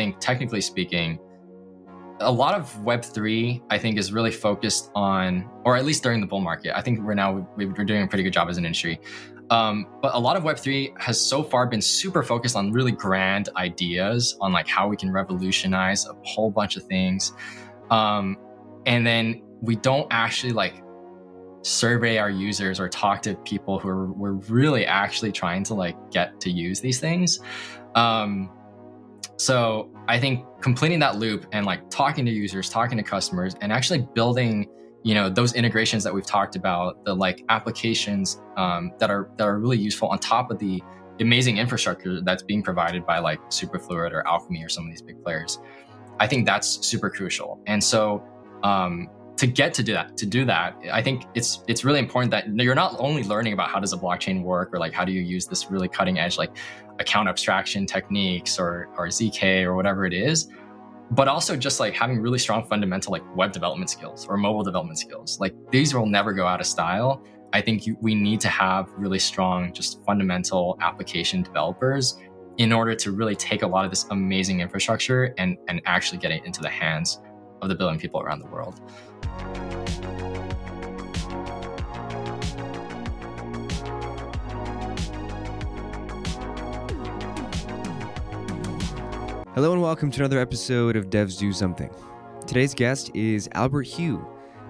think technically speaking, a lot of Web3, I think, is really focused on, or at least during the bull market. I think we're now, we're doing a pretty good job as an industry. Um, but a lot of Web3 has so far been super focused on really grand ideas on like how we can revolutionize a whole bunch of things. Um, and then we don't actually like survey our users or talk to people who are we're really actually trying to like get to use these things. Um, so I think completing that loop and like talking to users, talking to customers, and actually building, you know, those integrations that we've talked about, the like applications um, that are that are really useful on top of the amazing infrastructure that's being provided by like Superfluid or Alchemy or some of these big players. I think that's super crucial. And so um, to get to do that to do that i think it's it's really important that you're not only learning about how does a blockchain work or like how do you use this really cutting edge like account abstraction techniques or or zk or whatever it is but also just like having really strong fundamental like web development skills or mobile development skills. Like these will never go out of style. I think you, we need to have really strong just fundamental application developers in order to really take a lot of this amazing infrastructure and and actually get it into the hands of the billion people around the world Hello and welcome to another episode of Devs Do Something. Today's guest is Albert Hu,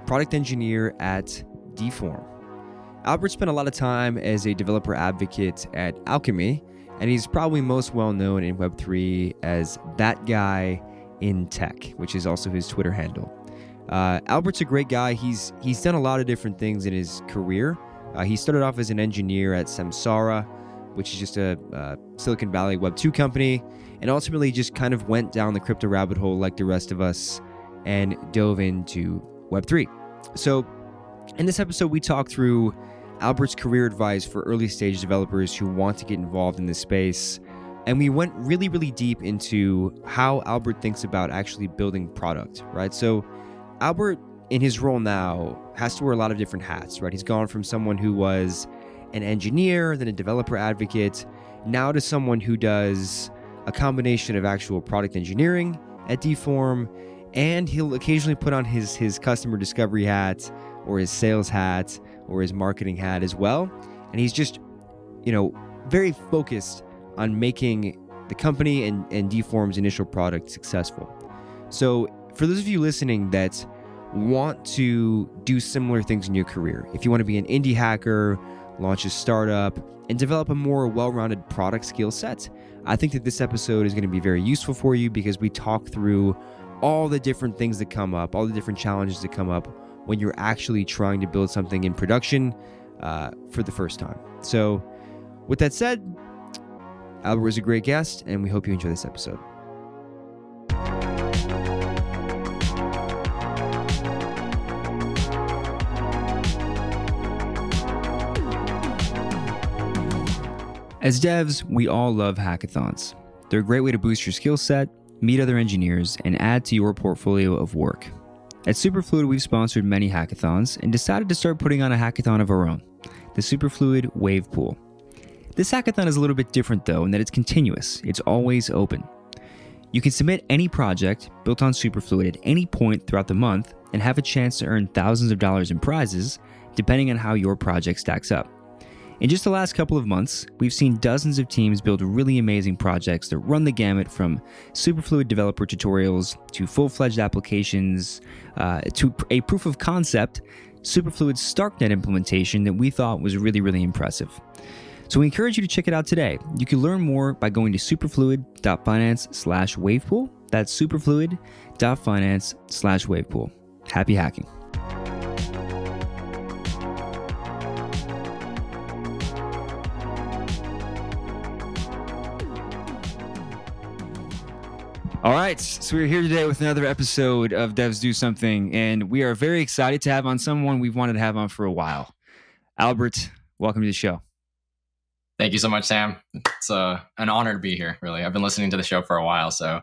product engineer at Deform. Albert spent a lot of time as a developer advocate at Alchemy, and he's probably most well known in Web3 as that guy in tech, which is also his Twitter handle. Uh, Albert's a great guy. He's he's done a lot of different things in his career. Uh, he started off as an engineer at Samsara, which is just a uh, Silicon Valley Web 2 company, and ultimately just kind of went down the crypto rabbit hole like the rest of us and dove into Web 3. So, in this episode, we talk through Albert's career advice for early stage developers who want to get involved in this space. And we went really, really deep into how Albert thinks about actually building product, right? So, Albert, in his role now, has to wear a lot of different hats, right? He's gone from someone who was an engineer, then a developer advocate, now to someone who does a combination of actual product engineering at Deform, and he'll occasionally put on his his customer discovery hat or his sales hat or his marketing hat as well. And he's just, you know, very focused on making the company and, and Deform's initial product successful. So for those of you listening that want to do similar things in your career, if you want to be an indie hacker, launch a startup, and develop a more well rounded product skill set, I think that this episode is going to be very useful for you because we talk through all the different things that come up, all the different challenges that come up when you're actually trying to build something in production uh, for the first time. So, with that said, Albert was a great guest, and we hope you enjoy this episode. As devs, we all love hackathons. They're a great way to boost your skill set, meet other engineers, and add to your portfolio of work. At Superfluid, we've sponsored many hackathons and decided to start putting on a hackathon of our own, the Superfluid Wave Pool. This hackathon is a little bit different though in that it's continuous, it's always open. You can submit any project built on Superfluid at any point throughout the month and have a chance to earn thousands of dollars in prizes depending on how your project stacks up. In just the last couple of months, we've seen dozens of teams build really amazing projects that run the gamut from Superfluid developer tutorials to full fledged applications uh, to a proof of concept Superfluid StarkNet implementation that we thought was really, really impressive. So we encourage you to check it out today. You can learn more by going to superfluid.finance slash wavepool. That's superfluid.finance slash wavepool. Happy hacking. All right, so we're here today with another episode of Devs Do Something, and we are very excited to have on someone we've wanted to have on for a while. Albert, welcome to the show. Thank you so much, Sam. It's uh, an honor to be here. Really, I've been listening to the show for a while, so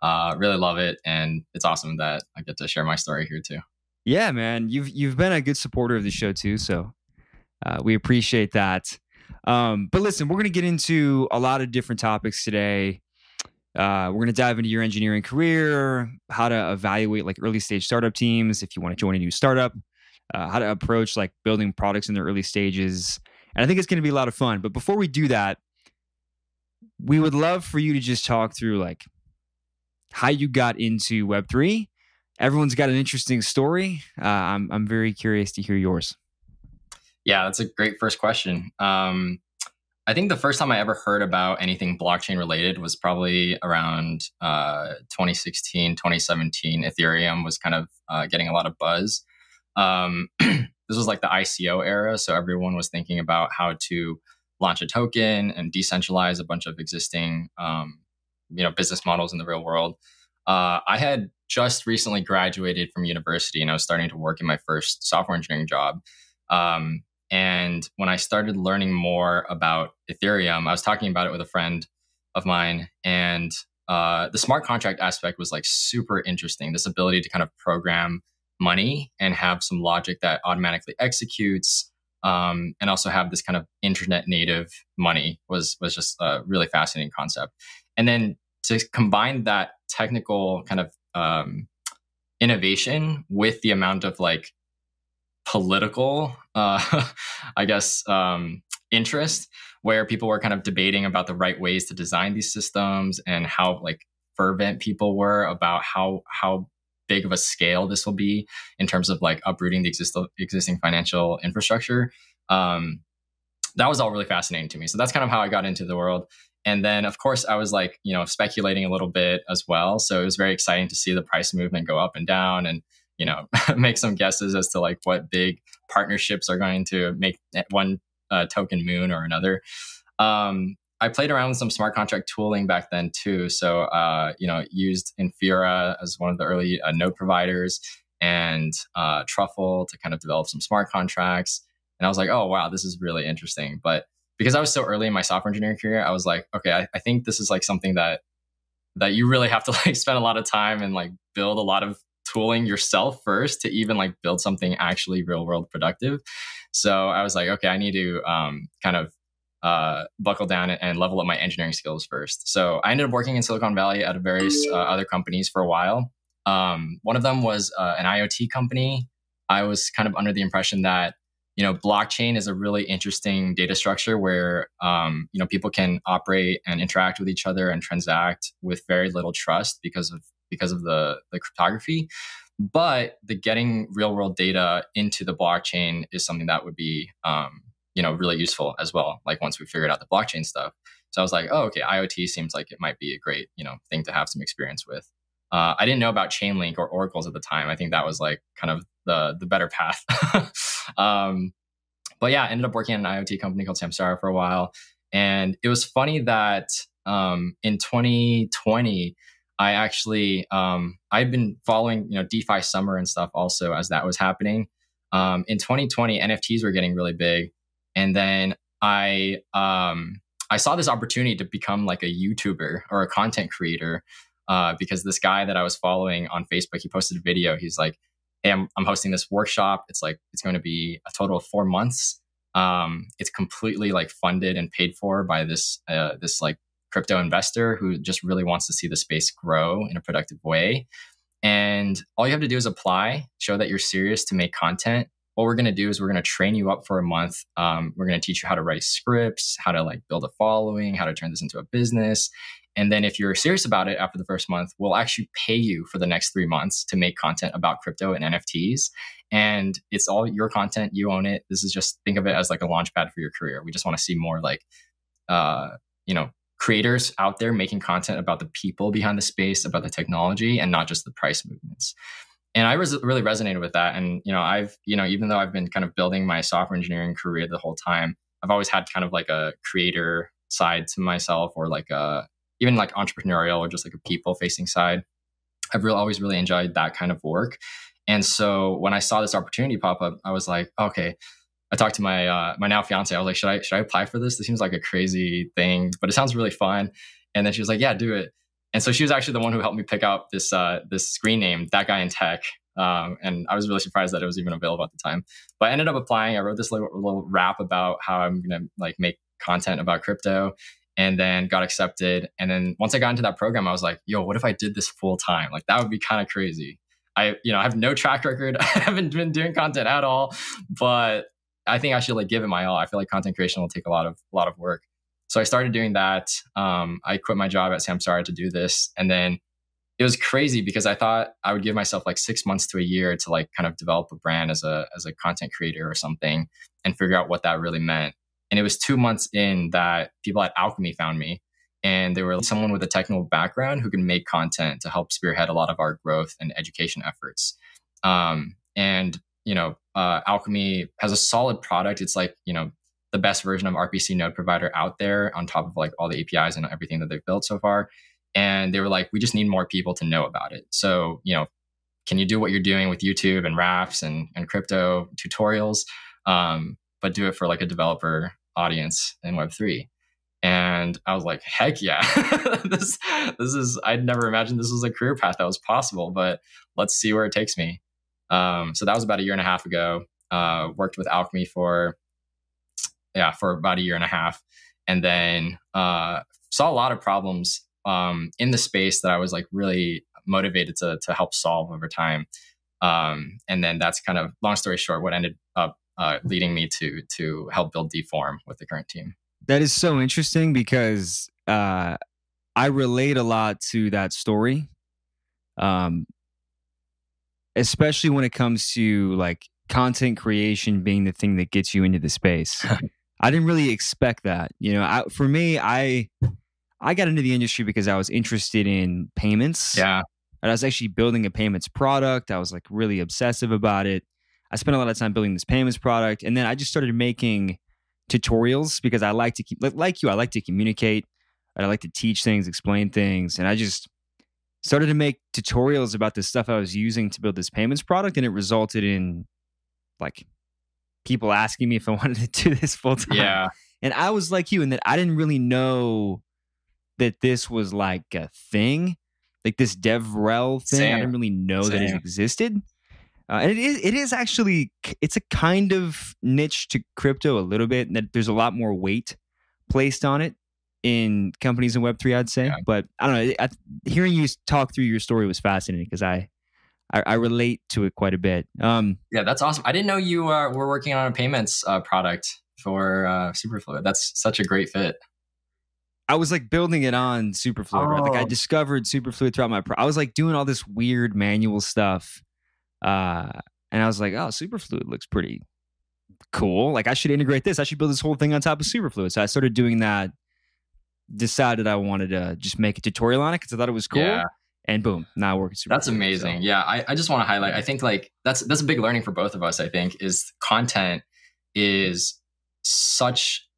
uh, really love it, and it's awesome that I get to share my story here too. Yeah, man, you've you've been a good supporter of the show too, so uh, we appreciate that. Um, but listen, we're going to get into a lot of different topics today Uh, we're going to dive into your engineering career, how to evaluate like early stage startup teams if you want to join a new startup, uh, how to approach like building products in the early stages. And I think it's going to be a lot of fun. But before we do that, we would love for you to just talk through like how you got into Web3. Everyone's got an interesting story. Uh, I'm, I'm very curious to hear yours. Yeah, that's a great first question. Um, I think the first time I ever heard about anything blockchain related was probably around uh, 2016, 2017. Ethereum was kind of uh, getting a lot of buzz. Um, this was like the ICO era. So everyone was thinking about how to launch a token and decentralize a bunch of existing um, you know, business models in the real world. Uh, I had just recently graduated from university and I was starting to work in my first software engineering job. Um, and when I started learning more about Ethereum, I was talking about it with a friend of mine, and uh, the smart contract aspect was like super interesting. This ability to kind of program money and have some logic that automatically executes, um, and also have this kind of internet native money was was just a really fascinating concept. And then to combine that technical kind of um, innovation with the amount of like political, uh, I guess, um, interest where people were kind of debating about the right ways to design these systems and how like fervent people were about how how big of a scale this will be in terms of like uprooting the exist- existing financial infrastructure. Um, that was all really fascinating to me. So that's kind of how I got into the world. And then, of course, I was like, you know, speculating a little bit as well. So it was very exciting to see the price movement go up and down and you know make some guesses as to like what big partnerships are going to make one uh, token moon or another. Um, i played around with some smart contract tooling back then too. So uh, you know used infura as one of the early uh, node providers and uh, truffle to kind of develop some smart contracts. And i was like oh wow this is really interesting. But because i was so early in my software engineering career i was like okay I, I think this is like something that that you really have to like spend a lot of time and like build a lot of tooling yourself first to even like build something actually real world productive. So I was like, okay, I need to um, kind of uh, buckle down and level up my engineering skills first. So I ended up working in Silicon Valley at various uh, other companies for a while. Um, one of them was uh, an IoT company. I was kind of under the impression that you know blockchain is a really interesting data structure where um, you know people can operate and interact with each other and transact with very little trust because of because of the, the cryptography. But the getting real world data into the blockchain is something that would be, um, you know, really useful as well. Like once we figured out the blockchain stuff. So I was like, oh, okay, IoT seems like it might be a great, you know, thing to have some experience with. Uh, I didn't know about Chainlink or oracles at the time. I think that was like kind of the the better path. um, but yeah, I ended up working at an IoT company called Samsara for a while, and it was funny that um, in 2020 I actually um, I've been following you know DeFi summer and stuff also as that was happening. Um, in 2020, NFTs were getting really big, and then I um, I saw this opportunity to become like a YouTuber or a content creator uh, because this guy that I was following on Facebook he posted a video. He's like, "Hey, I'm, I'm hosting this workshop. It's like it's going to be a total of four months. Um, it's completely like funded and paid for by this uh, this like crypto investor who just really wants to see the space grow in a productive way. And all you have to do is apply, show that you're serious to make content. What we're going to do is we're going to train you up for a month. Um, we're going to teach you how to write scripts, how to like build a following, how to turn this into a business. And then if you're serious about it after the first month, we'll actually pay you for the next three months to make content about crypto and NFTs. And it's all your content. You own it. This is just think of it as like a launch pad for your career. We just want to see more like, uh, you know, creators out there making content about the people behind the space, about the technology, and not just the price movements. And I was really resonated with that. And you know, I've you know, even though I've been kind of building my software engineering career the whole time, I've always had kind of like a creator side to myself, or like a even like entrepreneurial or just like a people facing side. I've really always really enjoyed that kind of work. And so when I saw this opportunity pop up, I was like, okay, I talked to my uh, my now fiance. I was like, should I should I apply for this? This seems like a crazy thing, but it sounds really fun. And then she was like, yeah, do it. And so she was actually the one who helped me pick out this uh, this screen name, that guy in tech. Um, and I was really surprised that it was even available at the time. But I ended up applying. I wrote this little, little rap about how I'm gonna like make content about crypto. and then got accepted. And then once I got into that program, I was like, yo, what if I did this full time? Like that would be kind of crazy. I, you know, I have no track record. I haven't been doing content at all, but I think I should like give it my all. I feel like content creation will take a lot of a lot of work. So I started doing that. Um, I quit my job at Samsara to do this, and then it was crazy because I thought I would give myself like six months to a year to like kind of develop a brand as a as a content creator or something and figure out what that really meant. And it was two months in that people at Alchemy found me, and they were someone with a technical background who can make content to help spearhead a lot of our growth and education efforts. Um, and you know, uh, Alchemy has a solid product. It's like you know the best version of RPC node provider out there on top of like all the APIs and everything that they've built so far. And they were like, we just need more people to know about it. So, you know, can you do what you're doing with YouTube and Raps and, and crypto tutorials, um, but do it for like a developer audience in Web3? And I was like, heck yeah, this, this is, I'd never imagined this was a career path that was possible, but let's see where it takes me. Um, so that was about a year and a half ago. Uh, worked with Alchemy for yeah, for about a year and a half. And then uh, saw a lot of problems um, in the space that I was like really motivated to, to help solve over time. Um, and then that's kind of long story short, what ended up uh, leading me to to help build Deform with the current team. That is so interesting because uh, I relate a lot to that story, um, especially when it comes to like content creation being the thing that gets you into the space. I didn't really expect that. You know, I, for me, I I got into the industry because I was interested in payments. Yeah. And I was actually building a payments product. I was like really obsessive about it. I spent a lot of time building this payments product, and then I just started making tutorials because I like to keep like you. I like to communicate. I like to teach things, explain things, and I just started to make tutorials about the stuff I was using to build this payments product, and it resulted in like people asking me if I wanted to do this full time. Yeah. And I was like you in that I didn't really know that this was like a thing, like this DevRel thing. Same. I didn't really know Same. that it existed. Uh, and it is it is actually it's a kind of niche to crypto a little bit, and that there's a lot more weight placed on it in companies in Web three. I'd say, yeah. but I don't know. I, hearing you talk through your story was fascinating because I I, I, relate to it quite a bit. Um, yeah, that's awesome. I didn't know you uh, were working on a payments uh, product for uh, Superfluid. That's such a great fit. I was like building it on Superfluid. Oh. Right? Like I oh. discovered Superfluid throughout my. Pro- I was like doing all this weird manual stuff, uh, and I was like, "Oh, Superfluid looks pretty cool. Like I should integrate this. I should build this whole thing on top of Superfluid." So I started doing that. Decided I wanted to just make a tutorial on it because I thought it was cool. Yeah and boom, now we're super. That's amazing. So. Yeah, I, I just want to highlight. I think like that's that's a big learning for both of us. I think is content is such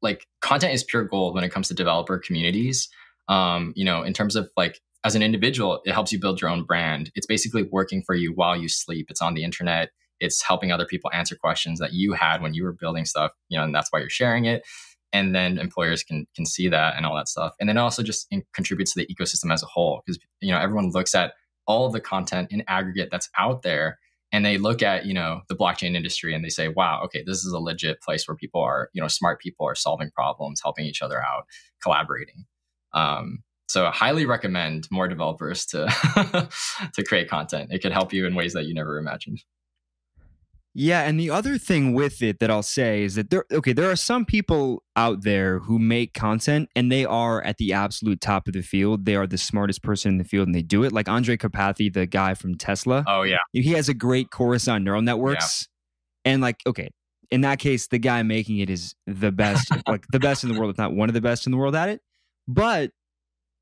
like content is pure gold when it comes to developer communities. Um, you know, in terms of like as an individual, it helps you build your own brand. It's basically working for you while you sleep. It's on the internet. It's helping other people answer questions that you had when you were building stuff. You know, and that's why you're sharing it and then employers can can see that and all that stuff. And then also just in, contributes to the ecosystem as a whole because you know everyone looks at all of the content in aggregate that's out there and they look at you know the blockchain industry and they say wow okay this is a legit place where people are you know smart people are solving problems helping each other out collaborating. Um, so I highly recommend more developers to to create content. It could help you in ways that you never imagined yeah, and the other thing with it that I'll say is that there okay, there are some people out there who make content and they are at the absolute top of the field. They are the smartest person in the field and they do it. Like Andrej Karpathy, the guy from Tesla. Oh yeah. He has a great course on neural networks. Yeah. And like, okay, in that case, the guy making it is the best, like the best in the world, if not one of the best in the world at it. But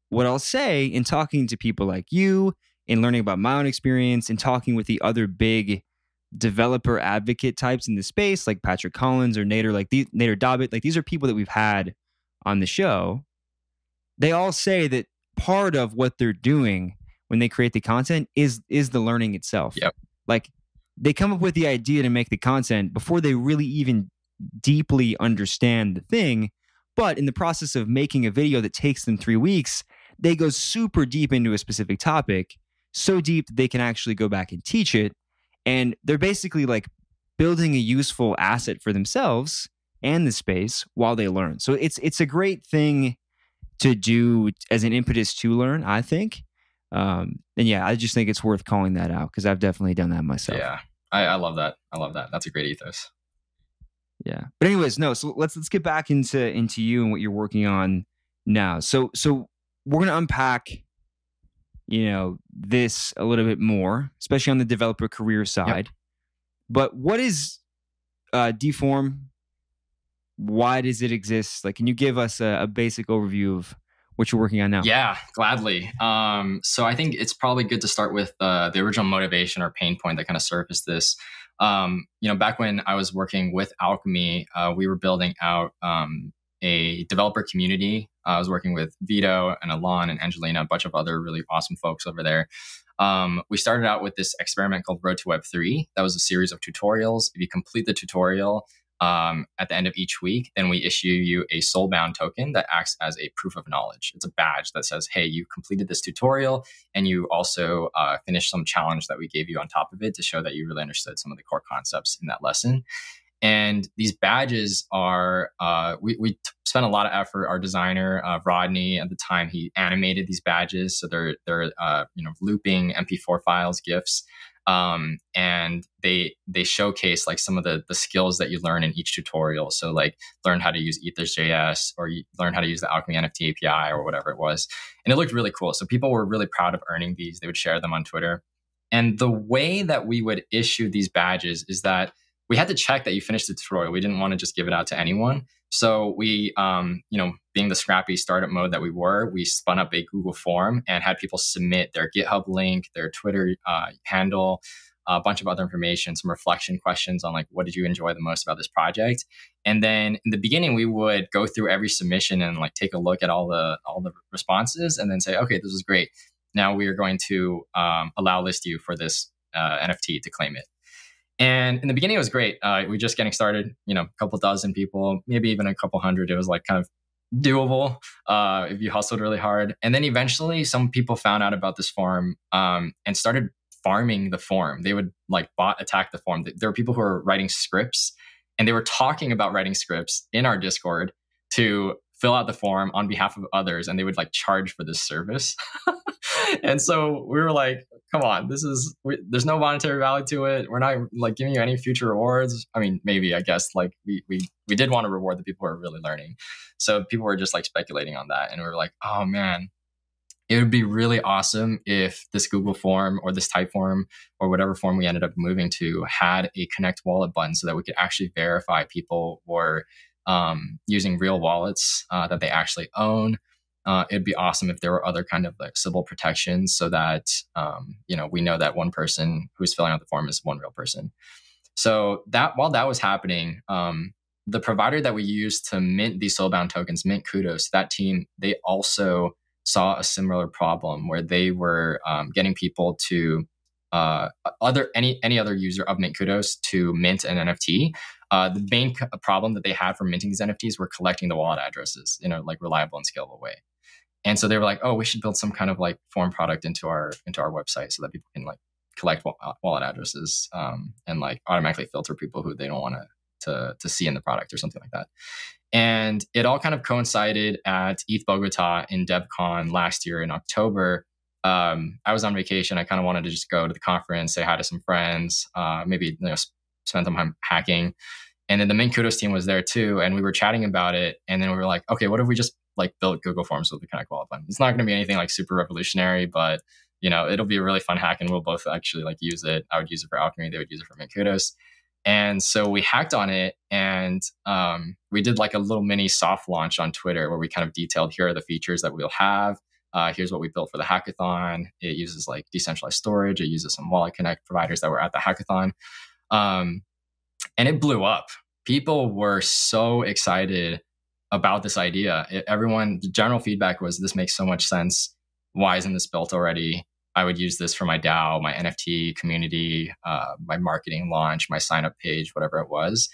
what I'll say in talking to people like you, in learning about my own experience, and talking with the other big developer advocate types in the space, like Patrick Collins or Nader, like the, Nader Dabit, like these are people that we've had on the show. They all say that part of what they're doing when they create the content is is the learning itself. Yep. Like they come up with the idea to make the content before they really even deeply understand the thing. But in the process of making a video that takes them three weeks, they go super deep into a specific topic, so deep that they can actually go back and teach it and they're basically like building a useful asset for themselves and the space while they learn. So it's it's a great thing to do as an impetus to learn, I think. Um, and yeah, I just think it's worth calling that out because I've definitely done that myself. Yeah, I, I love that. I love that. That's a great ethos. Yeah, but anyways, no. So let's let's get back into into you and what you're working on now. So so we're gonna unpack, you know, this a little bit more, especially on the developer career side. Yep. But what is uh, Deform? Why does it exist? Like, can you give us a, a basic overview of what you're working on now? Yeah, gladly. Um, so I think it's probably good to start with uh, the original motivation or pain point that kind of surfaced this. Um, you know, back when I was working with Alchemy, uh, we were building out um, a developer community. Uh, I was working with Vito and Alon and Angelina, a bunch of other really awesome folks over there. Um, we started out with this experiment called Road to Web 3. That was a series of tutorials. If you complete the tutorial, um, at the end of each week, then we issue you a soulbound token that acts as a proof of knowledge. It's a badge that says, hey, you completed this tutorial and you also uh, finished some challenge that we gave you on top of it to show that you really understood some of the core concepts in that lesson. And these badges are, uh, we, we spent a lot of effort. Our designer, uh, Rodney, at the time, he animated these badges. So they're, they're uh, you know, looping MP4 files, GIFs um, and they they showcase like some of the the skills that you learn in each tutorial. So like learn how to use Ethers.js or learn how to use the Alchemy NFT API or whatever it was, and it looked really cool. So people were really proud of earning these. They would share them on Twitter, and the way that we would issue these badges is that we had to check that you finished the tutorial. We didn't want to just give it out to anyone. So we, um, you know, being the scrappy startup mode that we were, we spun up a Google form and had people submit their GitHub link, their Twitter uh, handle, a bunch of other information, some reflection questions on like what did you enjoy the most about this project. And then in the beginning, we would go through every submission and like take a look at all the all the responses, and then say, okay, this is great. Now we are going to um, allow list you for this uh, NFT to claim it. And in the beginning, it was great. Uh, we were just getting started, you know, a couple dozen people, maybe even a couple hundred. It was like kind of doable uh, if you hustled really hard. And then eventually, some people found out about this farm um, and started farming the form. They would like bot attack the form. There were people who were writing scripts and they were talking about writing scripts in our Discord to fill out the form on behalf of others and they would like charge for this service. and so we were like, come on, this is, we, there's no monetary value to it. We're not like giving you any future rewards. I mean, maybe, I guess, like we, we, we did want to reward the people who are really learning. So people were just like speculating on that. And we were like, oh man, it would be really awesome if this Google form or this Typeform or whatever form we ended up moving to had a connect wallet button so that we could actually verify people were um, using real wallets uh, that they actually own. Uh, it'd be awesome if there were other kind of like Sybil protections so that um, you know we know that one person who's filling out the form is one real person. So that while that was happening um, the provider that we used to mint these soulbound tokens mint kudos that team they also saw a similar problem where they were um, getting people to uh, other any any other user of mint kudos to mint an nft uh, the main problem that they had for minting these nfts were collecting the wallet addresses in a like reliable and scalable way and so they were like oh we should build some kind of like form product into our into our website so that people can like collect wallet addresses um, and like automatically filter people who they don't want to to to see in the product or something like that and it all kind of coincided at ETH Bogota in DevCon last year in October. Um, I was on vacation. I kind of wanted to just go to the conference, say hi to some friends, uh, maybe you know, spend some time hacking. And then the Mint Kudos team was there too, and we were chatting about it. And then we were like, okay, what if we just like built Google Forms with the Connect Wallet button. It's not going to be anything like super revolutionary, but you know, it'll be a really fun hack, and we'll both actually like use it. I would use it for Alchemy, they would use it for Kudos. And so we hacked on it, and um, we did like a little mini soft launch on Twitter where we kind of detailed here are the features that we'll have. Uh, here's what we built for the hackathon. It uses like decentralized storage. It uses some Wallet Connect providers that were at the hackathon, um, and it blew up. People were so excited about this idea. It, everyone, the general feedback was this makes so much sense. Why isn't this built already? I would use this for my DAO, my NFT community, uh, my marketing launch, my sign up page, whatever it was.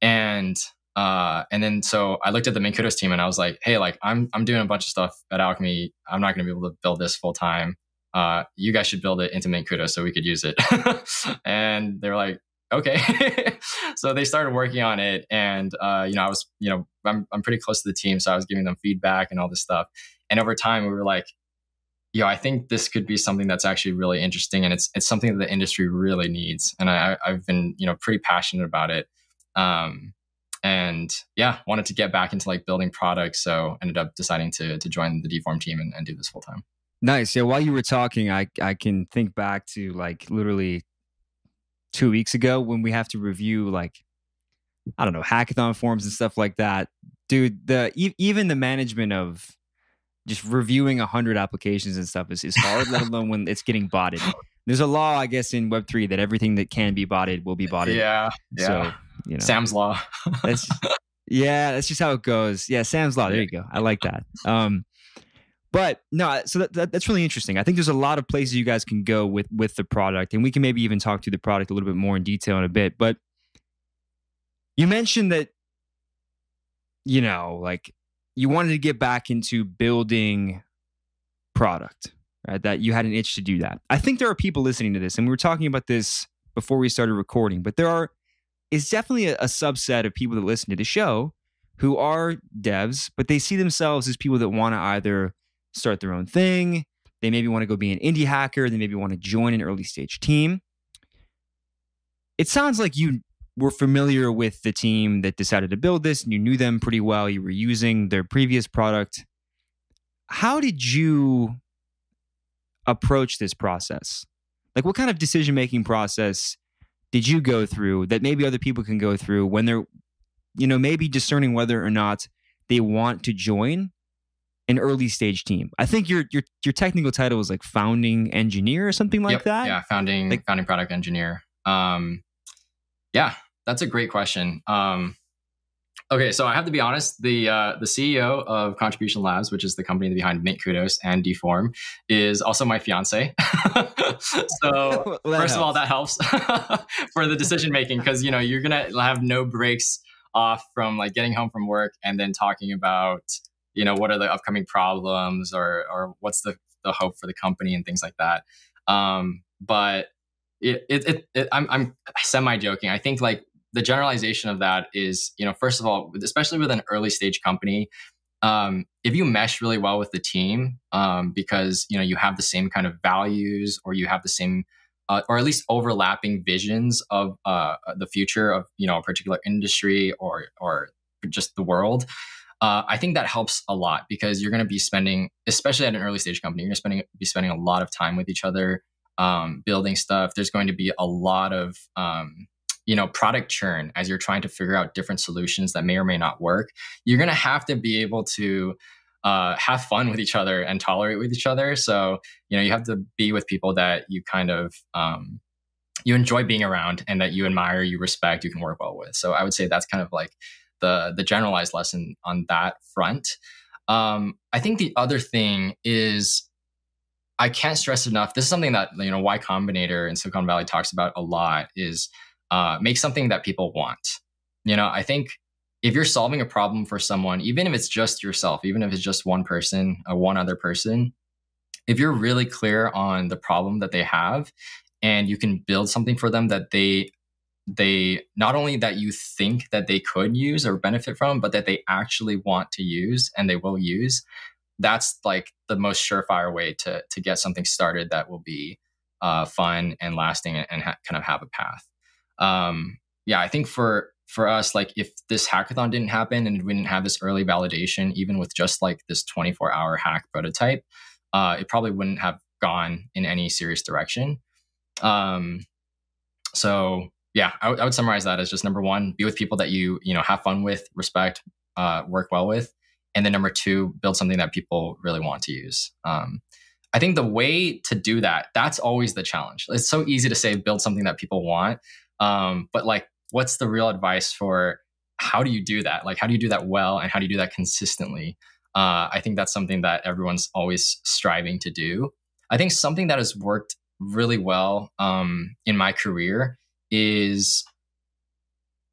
And uh, and then so I looked at the Mint Kudos team and I was like, hey, like I'm I'm doing a bunch of stuff at Alchemy. I'm not going to be able to build this full time. Uh, you guys should build it into Mint Kudos so we could use it. and they were like, okay. so they started working on it, and uh, you know, I was, you know, I'm I'm pretty close to the team, so I was giving them feedback and all this stuff. And over time, we were like, yo, I think this could be something that's actually really interesting, and it's it's something that the industry really needs. And I I've been you know pretty passionate about it. Um, and yeah, wanted to get back into like building products. So ended up deciding to to join the Deform team and, and do this full time. Nice. Yeah. While you were talking, I I can think back to like literally two weeks ago when we have to review like I don't know hackathon forms and stuff like that. Dude, the even the management of just reviewing a hundred applications and stuff is, is hard, let alone when it's getting botted. There's a law, I guess, in Web three that everything that can be botted will be botted. Yeah. yeah. So you know, Sam's law. that's, yeah, that's just how it goes. Yeah, Sam's law. There you go. I like that. Um, but no, so that, that, that's really interesting. I think there's a lot of places you guys can go with with the product, and we can maybe even talk to the product a little bit more in detail in a bit. But you mentioned that, you know, like you wanted to get back into building product, right? That you had an itch to do that. I think there are people listening to this, and we were talking about this before we started recording, but there are is definitely a, a subset of people that listen to the show who are devs, but they see themselves as people that want to either start their own thing. They maybe want to go be an indie hacker. They maybe want to join an early stage team. It sounds like you were familiar with the team that decided to build this and you knew them pretty well. You were using their previous product. How did you approach this process? Like, what kind of decision making process did you go through that maybe other people can go through when they're, you know, maybe discerning whether or not they want to join an early stage team. I think your your your technical title was like founding engineer or something like yep, that. Yeah, founding like, founding product engineer. Um, yeah, that's a great question. Um, okay, so I have to be honest. The uh, the CEO of Contribution Labs, which is the company behind Mint Kudos and Deform, is also my fiance. so well, first helps. of all, that helps for the decision making because you know you're gonna have no breaks off from like getting home from work and then talking about you know what are the upcoming problems or or what's the the hope for the company and things like that um, but it, it, it, it I'm, I'm semi joking i think like the generalization of that is you know first of all especially with an early stage company um, if you mesh really well with the team um, because you know you have the same kind of values or you have the same uh, or at least overlapping visions of uh, the future of you know a particular industry or or just the world uh, I think that helps a lot because you're going to be spending, especially at an early stage company, you're going to be spending a lot of time with each other, um, building stuff. There's going to be a lot of, um, you know, product churn as you're trying to figure out different solutions that may or may not work. You're going to have to be able to uh, have fun with each other and tolerate with each other. So, you know, you have to be with people that you kind of, um, you enjoy being around and that you admire, you respect, you can work well with. So I would say that's kind of like the the generalized lesson on that front. Um, I think the other thing is I can't stress enough. This is something that you know Y Combinator in Silicon Valley talks about a lot. Is uh, make something that people want. You know, I think if you're solving a problem for someone, even if it's just yourself, even if it's just one person or one other person, if you're really clear on the problem that they have and you can build something for them that they they not only that you think that they could use or benefit from, but that they actually want to use and they will use. That's like the most surefire way to to get something started that will be uh, fun and lasting and, and ha- kind of have a path. Um, yeah, I think for for us, like if this hackathon didn't happen and we didn't have this early validation, even with just like this 24 hour hack prototype, uh, it probably wouldn't have gone in any serious direction. Um, so yeah, I, w- I would summarize that as just number one, be with people that you you know have fun with, respect, uh, work well with, and then number two, build something that people really want to use. Um, I think the way to do that, that's always the challenge. It's so easy to say build something that people want, um, but like, what's the real advice for how do you do that? Like, how do you do that well, and how do you do that consistently? Uh, I think that's something that everyone's always striving to do. I think something that has worked really well um, in my career is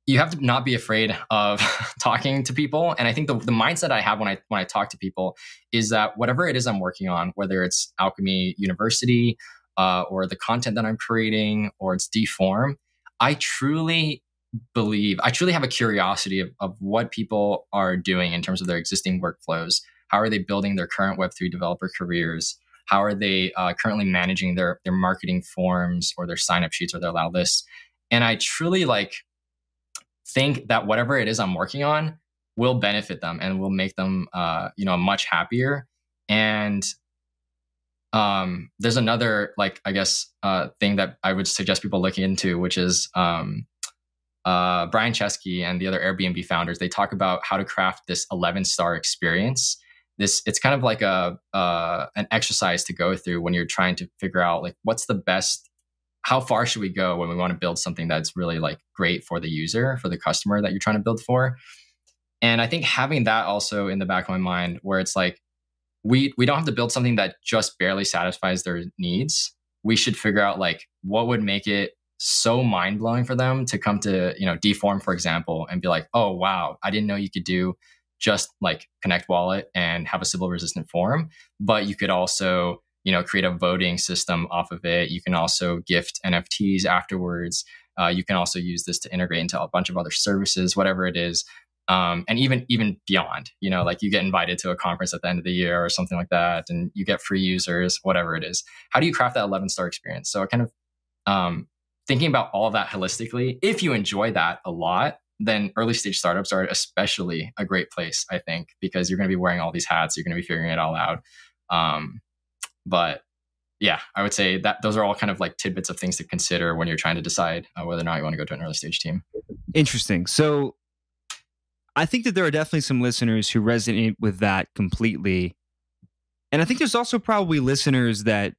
you have to not be afraid of talking to people and i think the, the mindset i have when i when i talk to people is that whatever it is i'm working on whether it's alchemy university uh, or the content that i'm creating or it's deform I truly believe, I truly have a curiosity of, of what people are doing in terms of their existing workflows. How are they building their current Web3 developer careers? How are they uh, currently managing their, their marketing forms or their sign up sheets or their allow lists? And I truly like think that whatever it is I'm working on will benefit them and will make them, uh, you know, much happier. And um, there's another like I guess uh, thing that I would suggest people look into, which is um, uh, Brian Chesky and the other Airbnb founders. They talk about how to craft this 11 star experience. This it's kind of like a uh, an exercise to go through when you're trying to figure out like what's the best. How far should we go when we want to build something that's really like great for the user, for the customer that you're trying to build for? And I think having that also in the back of my mind, where it's like, we we don't have to build something that just barely satisfies their needs. We should figure out like what would make it so mind blowing for them to come to you know Deform for example and be like, oh wow, I didn't know you could do just like Connect Wallet and have a Sybil resistant form, but you could also you know create a voting system off of it. You can also gift NFTs afterwards. Uh, you can also use this to integrate into a bunch of other services, whatever it is um, and even even beyond you know like you get invited to a conference at the end of the year or something like that and you get free users whatever it is. How do you craft that 11 star experience? So kind of um, thinking about all of that holistically if you enjoy that a lot then early stage startups are especially a great place i think because you're going to be wearing all these hats you're going to be figuring it all out. Um, but yeah i would say that those are all kind of like tidbits of things to consider when you're trying to decide uh, whether or not you want to go to an early stage team. Interesting. So I think that there are definitely some listeners who resonate with that completely. And I think there's also probably listeners that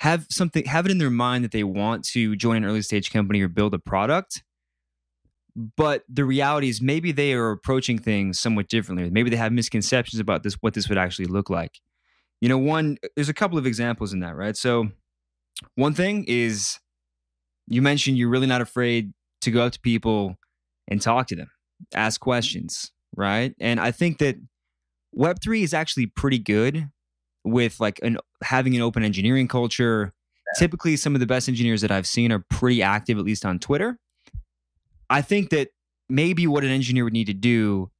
have something have it in their mind that they want to join an early stage company or build a product. But the reality is maybe they are approaching things somewhat differently. Maybe they have misconceptions about this what this would actually look like. You know, one there's a couple of examples in that, right? So one thing is you mentioned you're really not afraid to go up to people and talk to them ask questions, right? And I think that Web3 is actually pretty good with like an having an open engineering culture. Yeah. Typically some of the best engineers that I've seen are pretty active at least on Twitter. I think that maybe what an engineer would need to do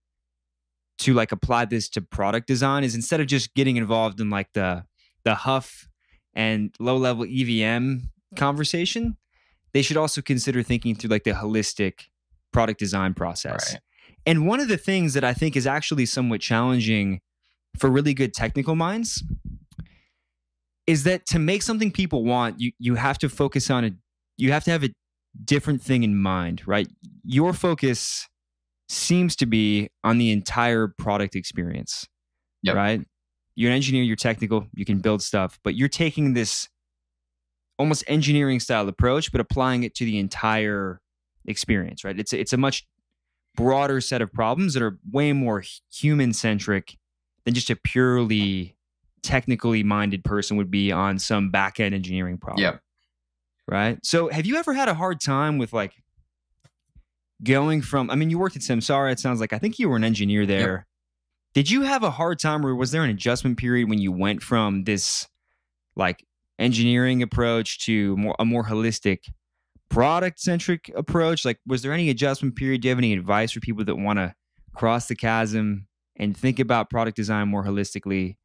to like apply this to product design is instead of just getting involved in like the the huff and low level EVM conversation, they should also consider thinking through like the holistic product design process. Right. And one of the things that I think is actually somewhat challenging for really good technical minds is that to make something people want, you you have to focus on a you have to have a different thing in mind, right? Your focus seems to be on the entire product experience. Yep. Right? You're an engineer, you're technical, you can build stuff, but you're taking this almost engineering style approach but applying it to the entire experience, right? It's a, it's a much broader set of problems that are way more human centric than just a purely technically minded person would be on some back end engineering problem. Yeah. Right. So have you ever had a hard time with like going from I mean you worked at Samsara, it sounds like I think you were an engineer there. Yep. Did you have a hard time or was there an adjustment period when you went from this like engineering approach to more a more holistic product centric approach? Like, was there any adjustment period? Do you have any advice for people that want to cross the chasm and think about product design more holistically?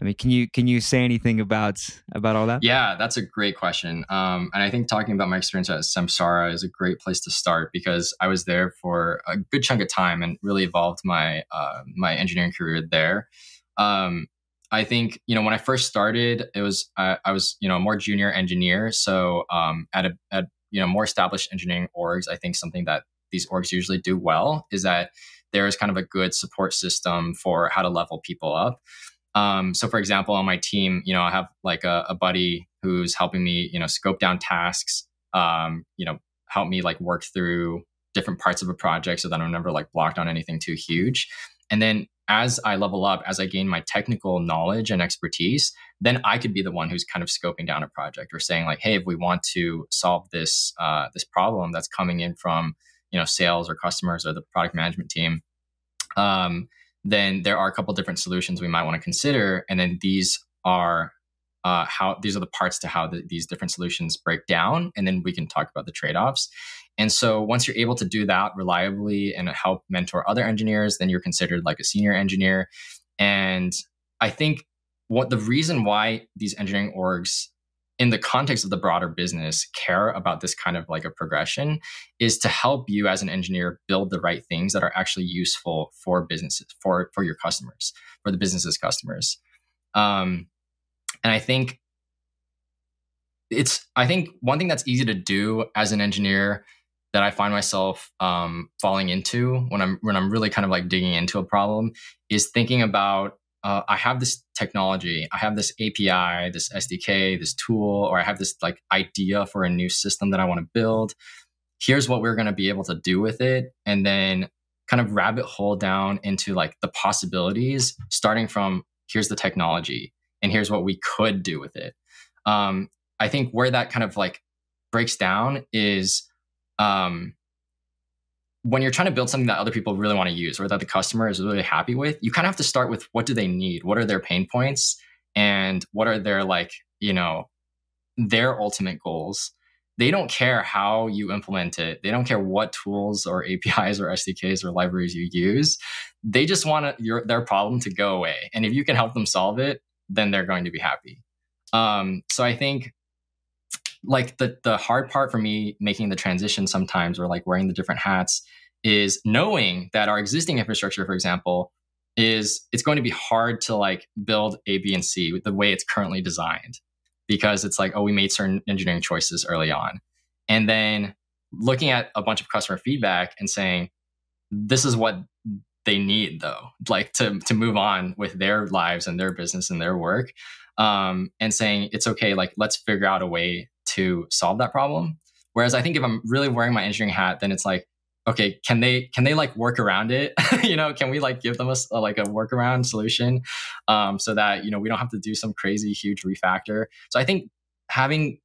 I mean, can you can you say anything about about all that? Yeah, that's a great question. Um, and I think talking about my experience at Samsara is a great place to start because I was there for a good chunk of time and really evolved my uh, my engineering career there. Um, I think you know when I first started, it was I, I was you know a more junior engineer. So um, at a at you know more established engineering orgs, I think something that these orgs usually do well is that there is kind of a good support system for how to level people up. Um, so, for example, on my team, you know, I have like a, a buddy who's helping me, you know, scope down tasks. Um, you know, help me like work through different parts of a project so that I'm never like blocked on anything too huge. And then as I level up, as I gain my technical knowledge and expertise, then I could be the one who's kind of scoping down a project or saying like, hey, if we want to solve this uh, this problem that's coming in from you know sales or customers or the product management team, um, then there are a couple different solutions we might want to consider, and then these are uh, how these are the parts to how the, these different solutions break down, and then we can talk about the trade offs. And so once you're able to do that reliably and help mentor other engineers, then you're considered like a senior engineer. And I think what the reason why these engineering orgs in the context of the broader business care about this kind of like a progression is to help you as an engineer build the right things that are actually useful for businesses for for your customers for the business's customers um, and i think it's i think one thing that's easy to do as an engineer that i find myself um, falling into when i'm when i'm really kind of like digging into a problem is thinking about uh, I have this technology, I have this API, this SDK, this tool, or I have this like idea for a new system that I want to build. Here's what we're going to be able to do with it. And then kind of rabbit hole down into like the possibilities, starting from here's the technology and here's what we could do with it. Um, I think where that kind of like breaks down is um, when you're trying to build something that other people really want to use or that the customer is really happy with, you kind of have to start with what do they need? What are their pain points? And what are their like, you know, their ultimate goals? They don't care how you implement it. They don't care what tools or APIs or SDKs or libraries you use. They just want your, their problem to go away. And if you can help them solve it, then they're going to be happy. Um, so I think like the the hard part for me making the transition sometimes or like wearing the different hats is knowing that our existing infrastructure for example is it's going to be hard to like build a b and c with the way it's currently designed because it's like oh we made certain engineering choices early on. And then looking at a bunch of customer feedback and saying this is what they need though like to to move on with their lives and their business and their work um, and saying it's okay like let's figure out a way to solve that problem. Whereas I think if I'm really wearing my engineering hat, then it's like, okay, can they can they like work around it? you know, can we like give them a, like a workaround solution um, so that you know we don't have to do some crazy huge refactor. So I think having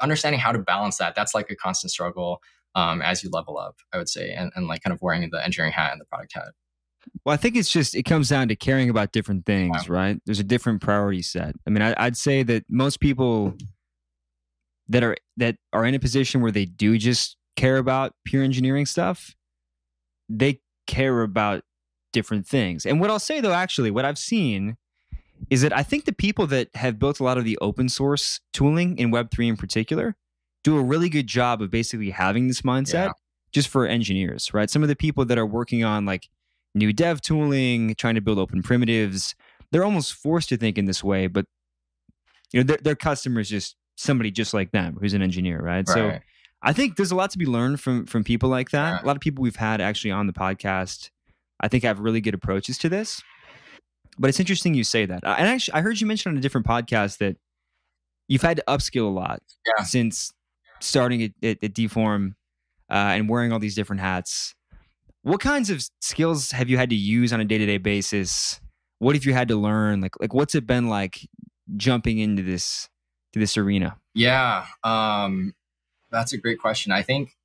understanding how to balance that that's like a constant struggle um, as you level up. I would say, and, and like kind of wearing the engineering hat and the product hat. Well, I think it's just it comes down to caring about different things, right? There's a different priority set. I mean, I, I'd say that most people that are that are in a position where they do just care about pure engineering stuff, they care about different things. And what I'll say though, actually, what I've seen is that I think the people that have built a lot of the open source tooling in Web3 in particular do a really good job of basically having this mindset yeah. just for engineers, right? Some of the people that are working on like new dev tooling, trying to build open primitives, they're almost forced to think in this way, but you know, their, their customers just somebody just like them who's an engineer, right? right? So I think there's a lot to be learned from from people like that. A lot of people we've had actually on the podcast, I think have really good approaches to this. But it's interesting you say that. And actually, I heard you mention on a different podcast that you've had to upskill a lot yeah. since starting at, at, at DeForm uh, and wearing all these different hats. What kinds of skills have you had to use on a day to day basis? What have you had to learn? Like, like what's it been like jumping into this this arena? Yeah, um, that's a great question. I think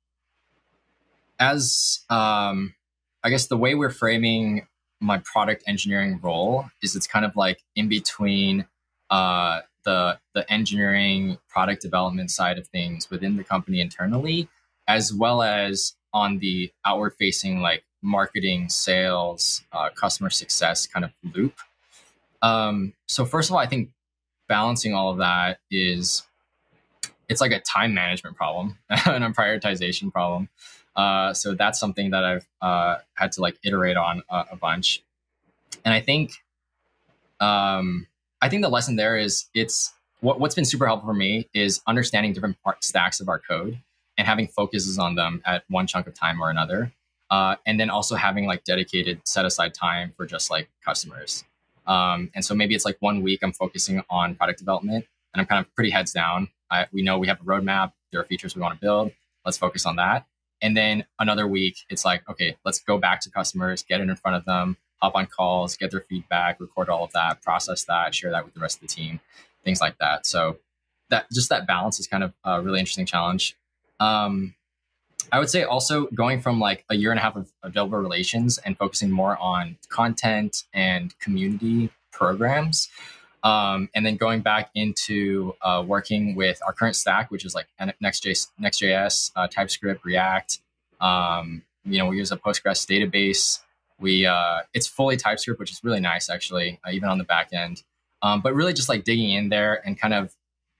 as um, I guess the way we're framing my product engineering role is it's kind of like in between uh, the the engineering product development side of things within the company internally, as well as on the outward facing like marketing, sales, uh, customer success kind of loop. Um, so first of all, I think balancing all of that is it's like a time management problem and a prioritization problem. Uh, so that's something that I've uh, had to like iterate on a, a bunch. And I think, um, I think the lesson there is it's what, what's been super helpful for me is understanding different part stacks of our code and having focuses on them at one chunk of time or another. Uh, and then also having like dedicated set aside time for just like customers. Um, and so maybe it's like one week I'm focusing on product development and I'm kind of pretty heads down. I, we know we have a roadmap. There are features we want to build. Let's focus on that. And then another week, it's like, okay, let's go back to customers, get it in front of them, hop on calls, get their feedback, record all of that, process that, share that with the rest of the team, things like that. So that just that balance is kind of a really interesting challenge. Um, I would say also going from like a year and a half of developer relations and focusing more on content and community programs. Um, and then going back into uh, working with our current stack, which is like Next.js, Next.js uh, TypeScript, React. Um, you know, we use a Postgres database. We uh, it's fully TypeScript, which is really nice actually, uh, even on the back end. Um, but really, just like digging in there and kind of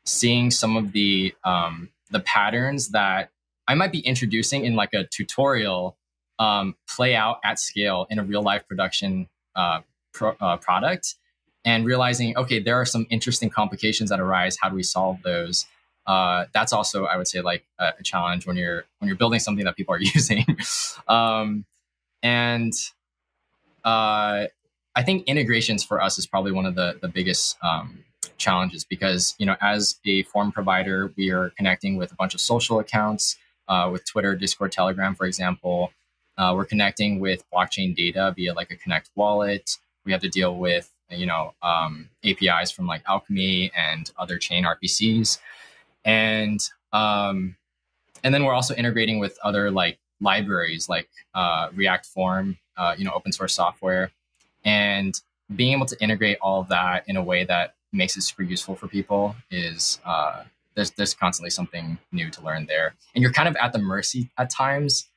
seeing some of the um, the patterns that I might be introducing in like a tutorial um, play out at scale in a real life production uh, pro- uh, product and realizing, okay, there are some interesting complications that arise. How do we solve those? Uh, that's also, I would say, like a, a, challenge when you're when you're building something that people are using. um, and uh, I think integrations for us is probably one of the the biggest um, challenges because you know as a form provider, we are connecting with a bunch of social accounts, uh, with Twitter, Discord, Telegram, for example. Uh, we're connecting with blockchain data via like a Connect wallet. We have to deal with you know um, APIs from like Alchemy and other chain RPCs, and um, and then we're also integrating with other like libraries like uh, React Form, uh, you know, open source software, and being able to integrate all of that in a way that makes it super useful for people is uh, there's there's constantly something new to learn there, and you're kind of at the mercy at times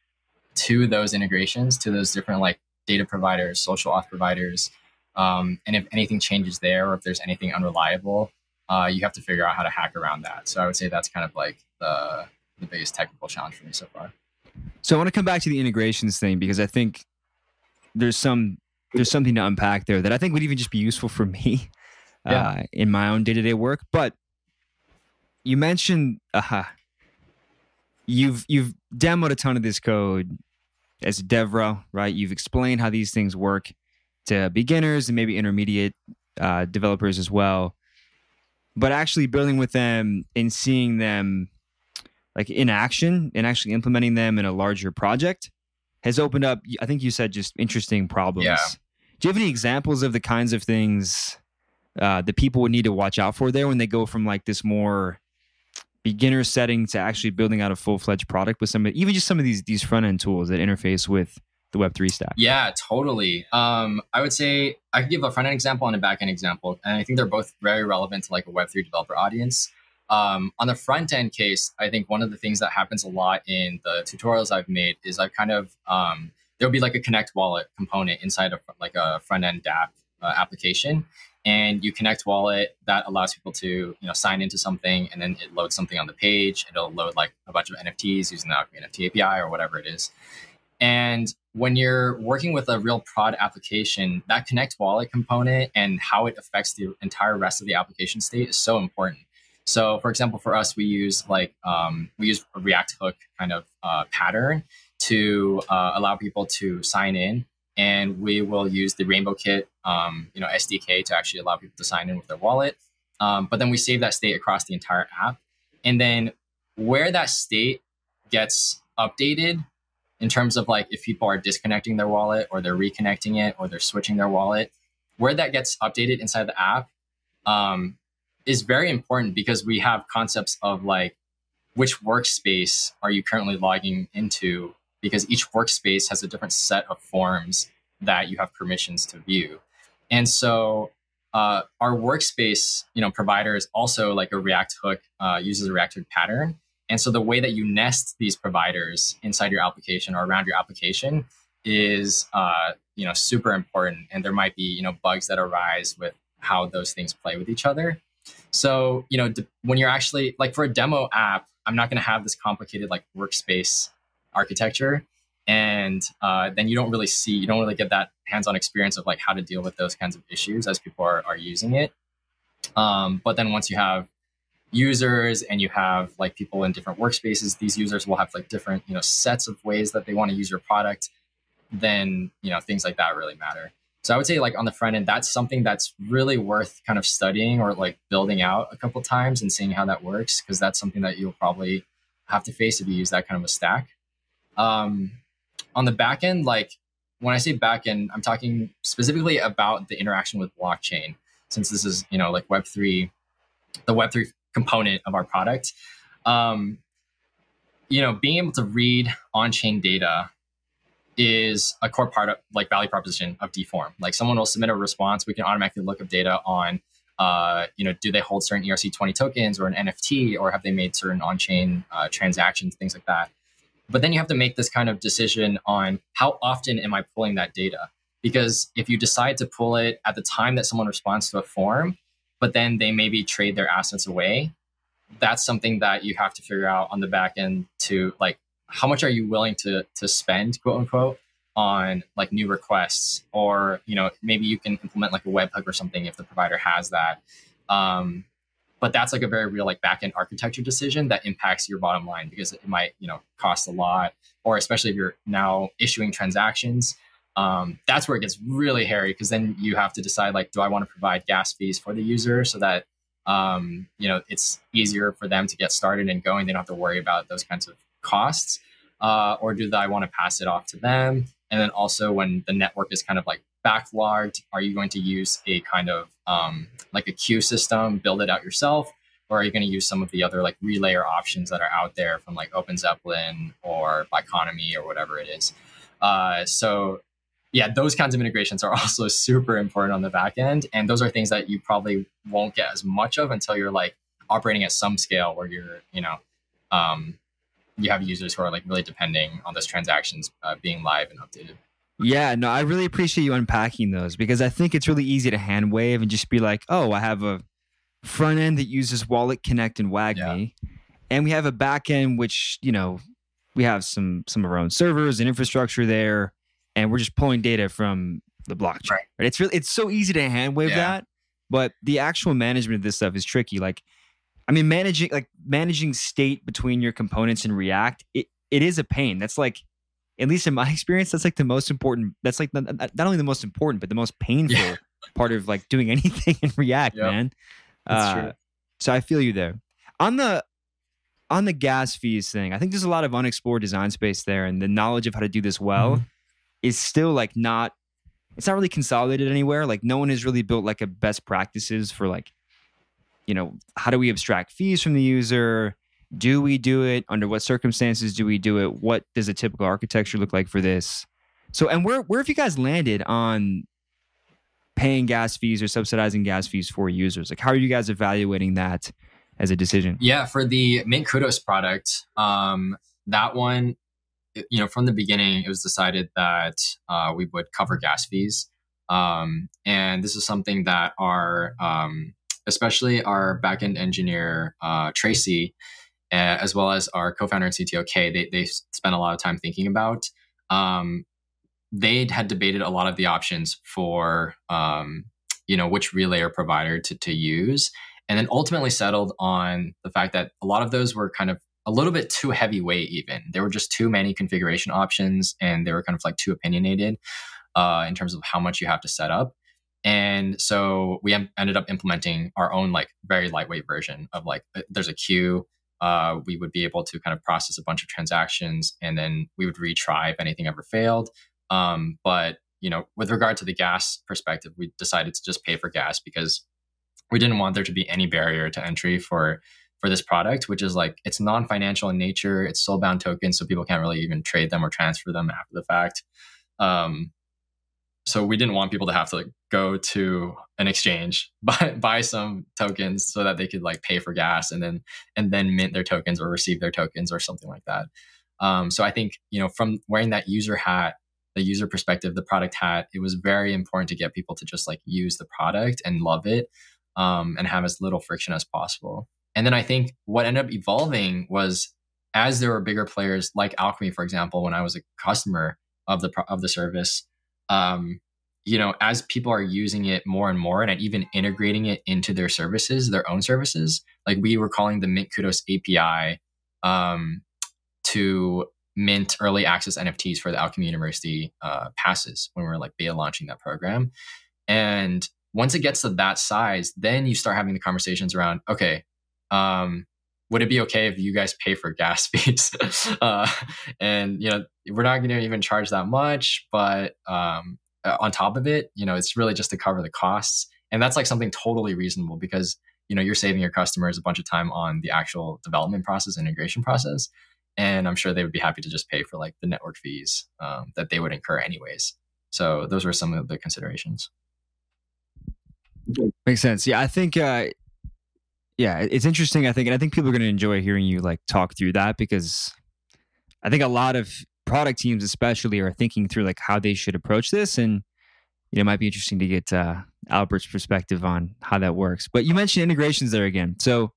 to those integrations, to those different like data providers, social auth providers, um, and if anything changes there, or if there's anything unreliable, uh, you have to figure out how to hack around that. So I would say that's kind of like the the biggest technical challenge for me so far. So I want to come back to the integrations thing because I think there's some there's something to unpack there that I think would even just be useful for me yeah. uh, in my own day to day work. But you mentioned Uh-huh, you've you've demoed a ton of this code as a DevRel, right? You've explained how these things work to beginners and maybe intermediate uh, developers as well. But actually building with them and seeing them like in action and actually implementing them in a larger project has opened up, I think you said just interesting problems. Yeah. Do you have any examples of the kinds of things uh, that people would need to watch out for there when they go from like this more beginner setting to actually building out a full fledged product with some even just some of these these front end tools that interface with the Web3 stack? Yeah, totally. Um, I would say I could give a front end example and a back end example. And I think they're both very relevant to like a Web3 developer audience. Um, on the front end case, I think one of the things that happens a lot in the tutorials I've made is I've kind of, um, there'll be like a Connect wallet component inside of like a front end dApp uh, application. And you connect wallet that allows people to you know sign into something and then it loads something on the page. It'll load like a bunch of NFTs using the NFT API or whatever it is. And when you're working with a real prod application, that Connect Wallet component and how it affects the entire rest of the application state is so important. So, for example, for us, we use like um, we use a React hook kind of uh, pattern to uh, allow people to sign in, and we will use the RainbowKit, um, you know, SDK to actually allow people to sign in with their wallet. Um, but then we save that state across the entire app, and then where that state gets updated in terms of like if people are disconnecting their wallet or they're reconnecting it or they're switching their wallet, where that gets updated inside the app um, is very important because we have concepts of like which workspace are you currently logging into because each workspace has a different set of forms that you have permissions to view. And so uh, our workspace, you know, provider is also like a React hook, uh, uses a React hook pattern. And so the way that you nest these providers inside your application or around your application is, uh, you know, super important. And there might be, you know, bugs that arise with how those things play with each other. So, you know, when you're actually like for a demo app, I'm not going to have this complicated like workspace architecture. And uh, then you don't really see, you don't really get that hands-on experience of like how to deal with those kinds of issues as people are, are using it. Um, but then once you have users and you have like people in different workspaces these users will have like different you know sets of ways that they want to use your product then you know things like that really matter so i would say like on the front end that's something that's really worth kind of studying or like building out a couple times and seeing how that works because that's something that you'll probably have to face if you use that kind of a stack um, on the back end like when i say back end i'm talking specifically about the interaction with blockchain since this is you know like web3 the web3 component of our product. Um, you know, being able to read on-chain data is a core part of like value proposition of DeForm. Like someone will submit a response, we can automatically look up data on uh, you know, do they hold certain ERC20 tokens or an NFT, or have they made certain on-chain uh, transactions, things like that. But then you have to make this kind of decision on how often am I pulling that data? Because if you decide to pull it at the time that someone responds to a form, but then they maybe trade their assets away, that's something that you have to figure out on the back end to like how much are you willing to to spend, quote unquote, on like new requests, or you know maybe you can implement like a webhook or something if the provider has that. Um, but that's like a very real like backend architecture decision that impacts your bottom line because it might you know cost a lot or especially if you're now issuing transactions um, that's where it gets really hairy because then you have to decide like do i want to provide gas fees for the user so that um, you know it's easier for them to get started and going they don't have to worry about those kinds of costs uh, or do i want to pass it off to them? And then also when the network is kind of like backlogged? Are you going to use a kind of um, like a queue system, build it out yourself? Or are you going to use some of the other like relayer options that are out there from like OpenZeppelin or Biconomy or whatever it is? Uh, so yeah, those kinds of integrations are also super important on the back end. And those are things that you probably won't get as much of until you're like operating at some scale where you're, you know, um, you have users who are like really depending on those transactions uh, being live and updated. Yeah, no, I really appreciate you unpacking those because I think it's really easy to hand wave and just be like, oh, I have a front end that uses WalletConnect and WAGMI, yeah. and we have a back end which you know we have some some of our own servers and infrastructure there, and we're just pulling data from the blockchain. Right. right? It's really it's so easy to hand wave yeah. that, but the actual management of this stuff is tricky. Like, I mean, managing like managing state between your components in React, it it is a pain. That's like at least in my experience, that's like the most important. That's like not, not only the most important, but the most painful yeah. part of like doing anything in React, yep. man. That's uh, true. So I feel you there. On the on the gas fees thing, I think there's a lot of unexplored design space there, and the knowledge of how to do this well mm-hmm. is still like not. It's not really consolidated anywhere. Like no one has really built like a best practices for like, you know, how do we abstract fees from the user? Do we do it? Under what circumstances do we do it? What does a typical architecture look like for this? So and where where have you guys landed on paying gas fees or subsidizing gas fees for users? Like how are you guys evaluating that as a decision? Yeah for the mint kudos product um that one you know from the beginning it was decided that uh, we would cover gas fees. Um, and this is something that our um, especially our backend engineer uh, tracy uh, as well as our co-founder and CTO Kay, they they spent a lot of time thinking about. Um, they had debated a lot of the options for um, you know which relayer provider to to use, and then ultimately settled on the fact that a lot of those were kind of a little bit too heavyweight. Even there were just too many configuration options, and they were kind of like too opinionated uh, in terms of how much you have to set up. And so we ended up implementing our own like very lightweight version of like uh, there's a queue uh, we would be able to kind of process a bunch of transactions and then we would retry if anything ever failed. Um, but you know, with regard to the gas perspective, we decided to just pay for gas because we didn't want there to be any barrier to entry for for this product, which is like it's non-financial in nature. It's soul-bound tokens, so people can't really even trade them or transfer them after the fact. Um, so we didn't want people to have to like go to an exchange buy buy some tokens so that they could like pay for gas and then and then mint their tokens or receive their tokens or something like that. Um, so i think you know from wearing that user hat the user perspective the product hat it was very important to get people to just like use the product and love it um, and have as little friction as possible. And then i think what ended up evolving was as there were bigger players like alchemy for example when i was a customer of the of the service um, you know, as people are using it more and more and even integrating it into their services, their own services, like we were calling the Mint Kudos API um, to mint early access NFTs for the Alchemy University uh, passes when we were like beta launching that program. And once it gets to that size, then you start having the conversations around, okay, um, would it be okay if you guys pay for gas fees? uh, and you know, we're not going to even charge that much, but um, uh, on top of it, you know, it's really just to cover the costs, and that's like something totally reasonable because you know you're saving your customers a bunch of time on the actual development process, integration process, and I'm sure they would be happy to just pay for like the network fees um, that they would incur anyways. So those were some of the considerations. Makes sense. Yeah, I think. Uh, yeah, it's interesting. I think, and I think people are going to enjoy hearing you like talk through that because I think a lot of product teams, especially, are thinking through like how they should approach this, and you know, it might be interesting to get uh, Albert's perspective on how that works. But you mentioned integrations there again, so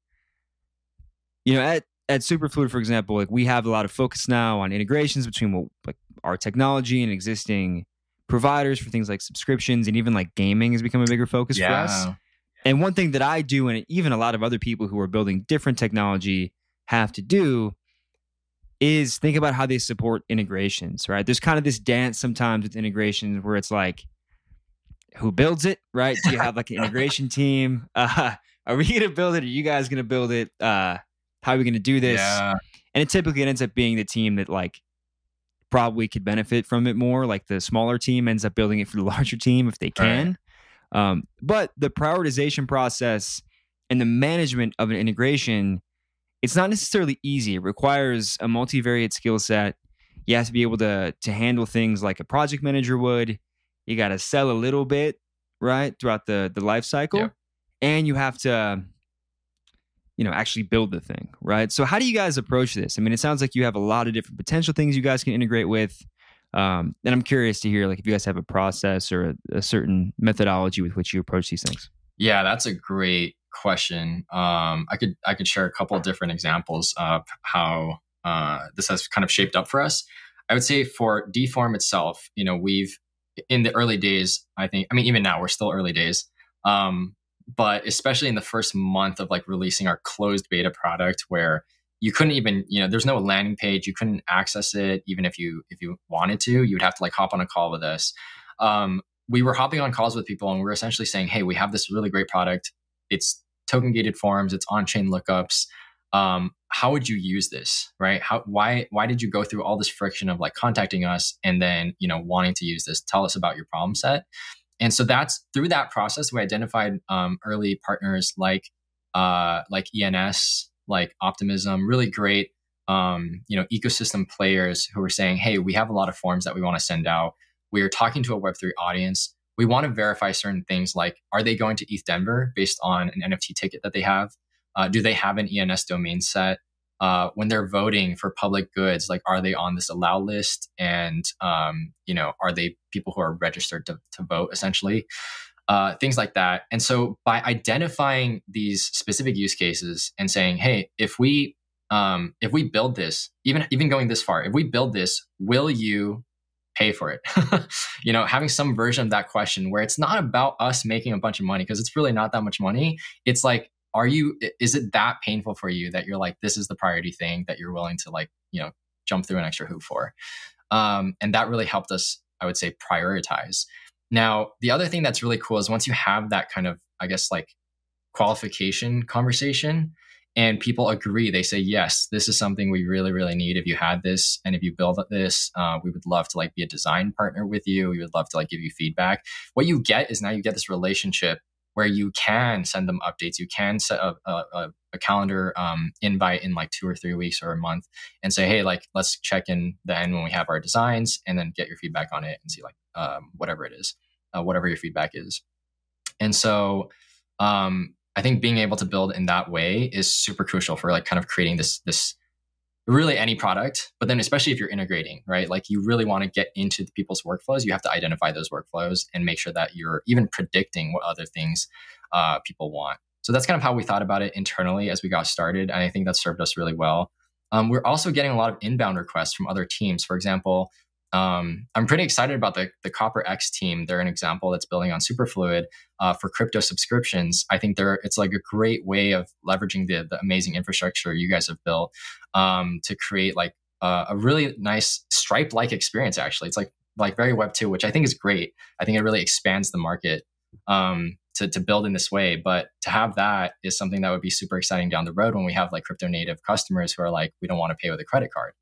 you know, at at Superfluid, for example, like we have a lot of focus now on integrations between what, like our technology and existing providers for things like subscriptions and even like gaming has become a bigger focus yeah. for us. And one thing that I do, and even a lot of other people who are building different technology have to do, is think about how they support integrations, right? There's kind of this dance sometimes with integrations where it's like, who builds it, right? Do you have like an integration team? Uh, are we going to build it? Are you guys going to build it? Uh, how are we going to do this? Yeah. And it typically ends up being the team that like probably could benefit from it more. Like the smaller team ends up building it for the larger team if they can. Right. Um, but the prioritization process and the management of an integration, it's not necessarily easy. It requires a multivariate skill set. You have to be able to to handle things like a project manager would. You got to sell a little bit, right, throughout the the life cycle, yep. and you have to you know actually build the thing right so how do you guys approach this i mean it sounds like you have a lot of different potential things you guys can integrate with um, and i'm curious to hear like if you guys have a process or a, a certain methodology with which you approach these things. Yeah that's a great question. Um, i could i could share a couple different examples of how uh, this has kind of shaped up for us. I would say for DeForm itself you know we've in the early days i think i mean even now we're still early days. Um, but especially in the first month of like releasing our closed beta product where you couldn't even you know there's no landing page. You couldn't access it even if you if you wanted to. You would have to like hop on a call with us. Um, we were hopping on calls with people and we were essentially saying hey we have this really great product. It's token gated forms. It's on chain lookups. Um, how would you use this? Right? How why why did you go through all this friction of like contacting us and then you know wanting to use this? Tell us about your problem set. And so that's through that process we identified um, early partners like uh, like ENS, like Optimism, really great um, you know ecosystem players who are saying, hey, we have a lot of forms that we want to send out. We are talking to a Web3 audience. We want to verify certain things like are they going to ETHDenver based on an NFT ticket that they have? Uh, do they have an ENS domain set? uh, when they're voting for public goods, like are they on this allow list, and um, you know, are they people who are registered to, to vote essentially? Uh, things like that. And so by identifying these specific use cases and saying, hey, if we um, if we build this, even even going this far, if we build this, will you pay for it? you know, having some version of that question where it's not about us making a bunch of money because it's really not that much money. It's like are you is it that painful for you that you're like this is the priority thing that you're willing to like you know jump through an extra hoop for um, and that really helped us i would say prioritize now the other thing that's really cool is once you have that kind of i guess like qualification conversation and people agree they say yes this is something we really really need. If you had this and if you build this uh, we would love to like be a design partner with you. We would love to like give you feedback. What you get is now you get this relationship where you can send them updates. You can set a, a, a calendar um, invite in like two or three weeks or a month and say, hey, like let's check in then when we have our designs and then get your feedback on it and see like um, whatever it is, uh, whatever your feedback is. And so um, I think being able to build in that way is super crucial for like kind of creating this this really any product, but then especially if you're integrating, right? Like you really want to get into the people's workflows, you have to identify those workflows and make sure that you're even predicting what other things uh, people want. So that's kind of how we thought about it internally as we got started. And I think that served us really well. Um, we're also getting a lot of inbound requests from other teams. For example, um, I'm pretty excited about the, the CopperX team. They're an example that's building on Superfluid uh, for crypto subscriptions. I think they're it's like a great way of leveraging the, the amazing infrastructure you guys have built um, to create like uh, a really nice Stripe like experience. Actually, it's like like very Web two, which I think is great. I think it really expands the market um, to to build in this way. But to have that is something that would be super exciting down the road when we have like crypto native customers who are like, we don't want to pay with a credit card.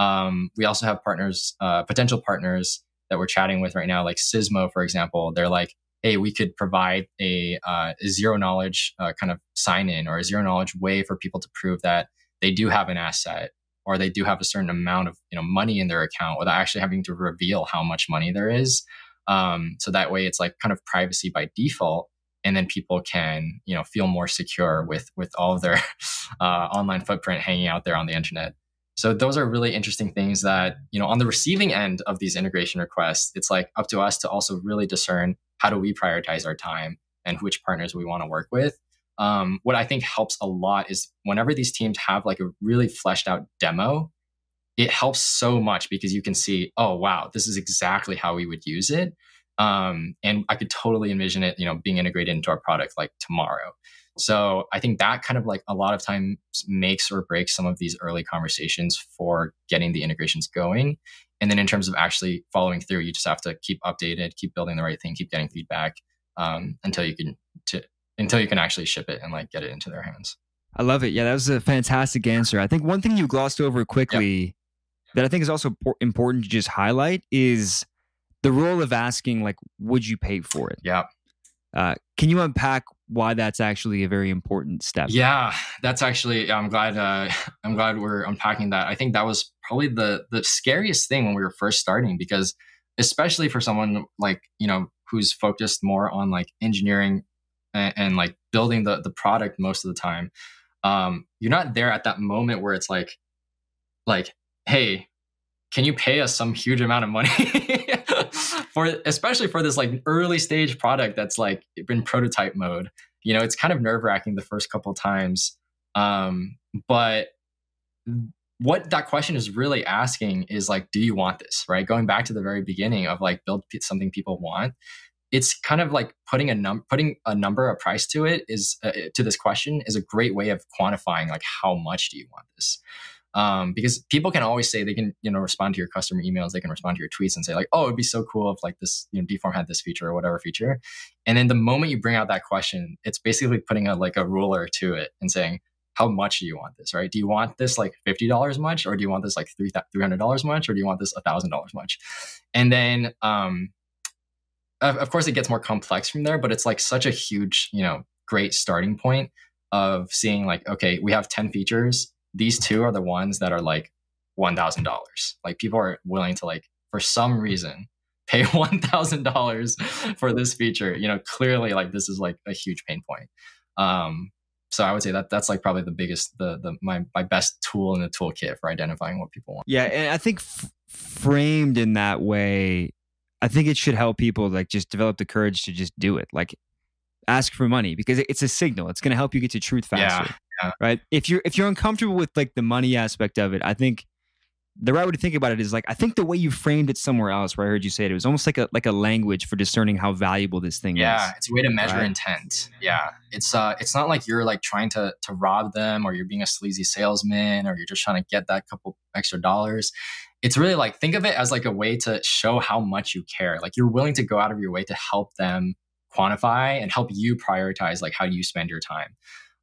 Um, we also have partners, uh, potential partners that we're chatting with right now, like Sismo, for example. They're like, hey, we could provide a, uh, a zero knowledge uh, kind of sign in or a zero knowledge way for people to prove that they do have an asset or they do have a certain amount of you know money in their account without actually having to reveal how much money there is. Um, so that way, it's like kind of privacy by default. and then people can you know feel more secure with with all of their uh, online footprint hanging out there on the internet so those are really interesting things that you know on the receiving end of these integration requests it's like up to us to also really discern how do we prioritize our time and which partners we want to work with um, what i think helps a lot is whenever these teams have like a really fleshed out demo it helps so much because you can see oh wow this is exactly how we would use it um, and I could totally envision it, you know, being integrated into our product like tomorrow. So I think that kind of like a lot of times makes or breaks some of these early conversations for getting the integrations going. And then in terms of actually following through, you just have to keep updated, keep building the right thing, keep getting feedback um, until you can to until you can actually ship it and like get it into their hands. I love it. Yeah, that was a fantastic answer. I think one thing you glossed over quickly yep. that I think is also important to just highlight is the role of asking like would you pay for it yeah uh, can you unpack why that's actually a very important step. Yeah that's actually i'm glad uh, i'm glad we're unpacking that. I think that was probably the the scariest thing when we were first starting because especially for someone like you know who's focused more on like engineering and, and like building the the product most of the time um you're not there at that moment where it's like like hey can you pay us some huge amount of money for especially for this like early stage product that's like in prototype mode you know it's kind of nerve wracking the first couple times um, but what that question is really asking is like do you want this right? Going back to the very beginning of like build something people want it's kind of like putting a num putting a number a price to it is uh, to this question is a great way of quantifying like how much do you want this um, because people can always say they can you know respond to your customer emails they can respond to your tweets and say like oh it'd be so cool if like this you know DeForm had this feature or whatever feature. And then the moment you bring out that question it's basically putting a like a ruler to it and saying how much do you want this? Right? Do you want this like $50 much or do you want this like $300 much or do you want this $1000 much? And then um of, of course it gets more complex from there but it's like such a huge you know great starting point of seeing like okay we have 10 features these two are the ones that are like $1000 like people are willing to like for some reason pay $1000 for this feature. You know clearly like this is like a huge pain point. Um so i would say that that's like probably the biggest the the my, my best tool in the toolkit for identifying what people want. Yeah and i think f- framed in that way i think it should help people like just develop the courage to just do it. Like ask for money because it's a signal it's going to help you get to truth faster yeah yeah. right? If you're if you're uncomfortable with like the money aspect of it, I think the right way to think about it is like I think the way you framed it somewhere else, where I heard you say it, it was almost like a like a language for discerning how valuable this thing yeah, is. Yeah, it's a way to measure right? intent. Yeah, it's uh, it's not like you're like trying to to rob them or you're being a sleazy salesman or you're just trying to get that couple extra dollars. It's really like think of it as like a way to show how much you care. Like you're willing to go out of your way to help them quantify and help you prioritize like how you spend your time.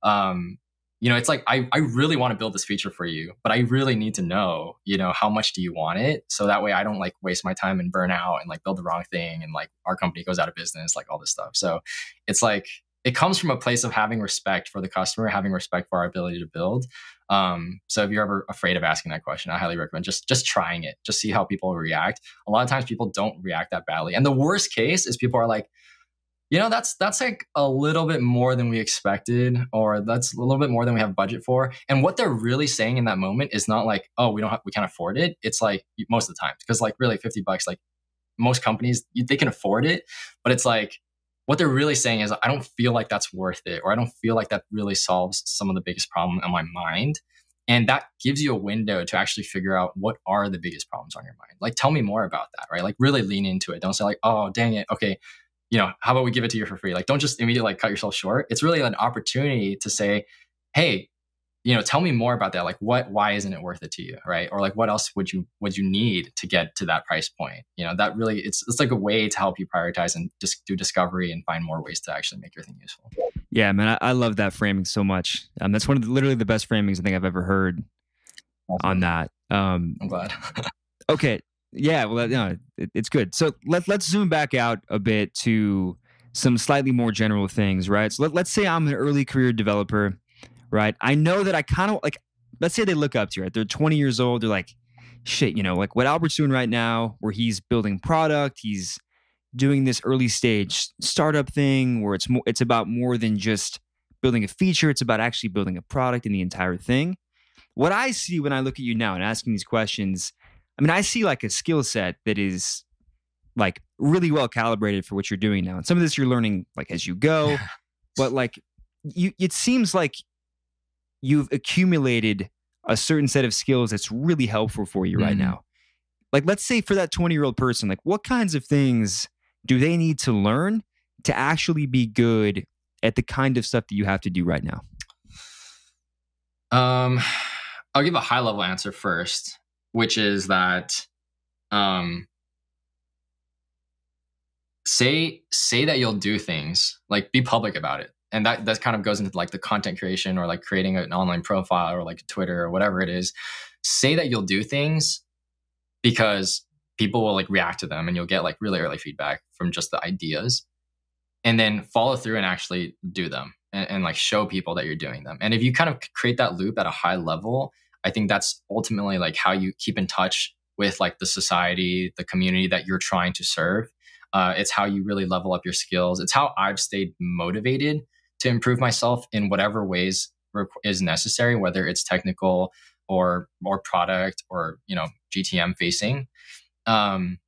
Um, you know it's like I, I really want to build this feature for you but i really need to know you know how much do you want it? So that way i don't like waste my time and burn out and like build the wrong thing and like our company goes out of business like all this stuff. So it's like it comes from a place of having respect for the customer having respect for our ability to build. Um, so if you're ever afraid of asking that question i highly recommend just just trying it. Just see how people react. A lot of times people don't react that badly. And the worst case is people are like you know that's that's like a little bit more than we expected or that's a little bit more than we have budget for. And what they're really saying in that moment is not like oh we don't have we can't afford it. It's like most of the time because like really 50 bucks like most companies they can afford it but it's like what they're really saying is i don't feel like that's worth it or i don't feel like that really solves some of the biggest problem in my mind. And that gives you a window to actually figure out what are the biggest problems on your mind. Like tell me more about that right? Like really lean into it. Don't say like oh dang it okay you know, how about we give it to you for free? Like, don't just immediately like cut yourself short. It's really an opportunity to say, hey, you know, tell me more about that. Like, what, why isn't it worth it to you, right? Or like, what else would you would you need to get to that price point? You know, that really it's it's like a way to help you prioritize and just do discovery and find more ways to actually make your thing useful. Yeah, man, I, I love that framing so much. Um, that's one of the, literally the best framings I think I've ever heard awesome. on that. Um, I'm glad. okay, yeah, well, no, it, it's good. So let let's zoom back out a bit to some slightly more general things, right? So let, let's say I'm an early career developer, right? I know that I kind of like. Let's say they look up to you, right? They're 20 years old. They're like, shit, you know, like what Albert's doing right now, where he's building product, he's doing this early stage startup thing where it's more it's about more than just building a feature, it's about actually building a product and the entire thing. What I see when I look at you now and asking these questions, I mean, I see like a skill set that is like really well calibrated for what you're doing now. And some of this you're learning like as you go, but like you it seems like you've accumulated a certain set of skills that's really helpful for you right mm-hmm. now. Like let's say for that 20-year-old person, like what kinds of things do they need to learn to actually be good at the kind of stuff that you have to do right now? Um I'll give a high level answer first, which is that um say say that you'll do things like be public about it. And that that kind of goes into like the content creation or like creating an online profile or like twitter or whatever it is. Say that you'll do things because people will like react to them and you'll get like really early feedback from just the ideas. And then follow through and actually do them and, and like show people that you're doing them. And if you kind of create that loop at a high level i think that's ultimately like how you keep in touch with like the society the community that you're trying to serve uh, it's how you really level up your skills. It's how I've stayed motivated to improve myself in whatever ways is necessary, whether it's technical or more product or you know GTM facing. Um,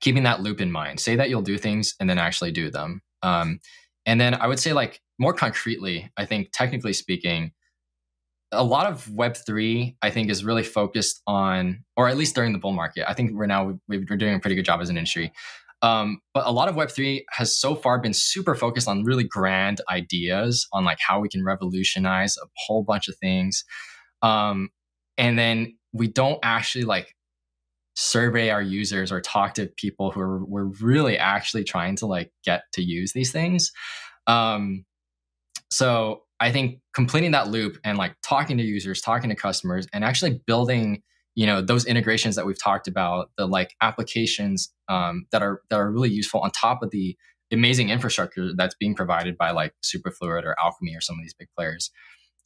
keeping that loop in mind. Say that you'll do things and then actually do them. Um, and then I would say like more concretely, I think technically speaking, a lot of Web3, I think, is really focused on, or at least during the bull market. I think we're now we are doing a pretty good job as an industry um, but a lot of Web3 has so far been super focused on really grand ideas on like how we can revolutionize a whole bunch of things. Um, and then we don't actually like survey our users or talk to people who are we're really actually trying to like get to use these things. Um, so I think completing that loop and like talking to users, talking to customers, and actually building you know those integrations that we've talked about the like applications um, that are that are really useful on top of the amazing infrastructure that's being provided by like superfluid or alchemy or some of these big players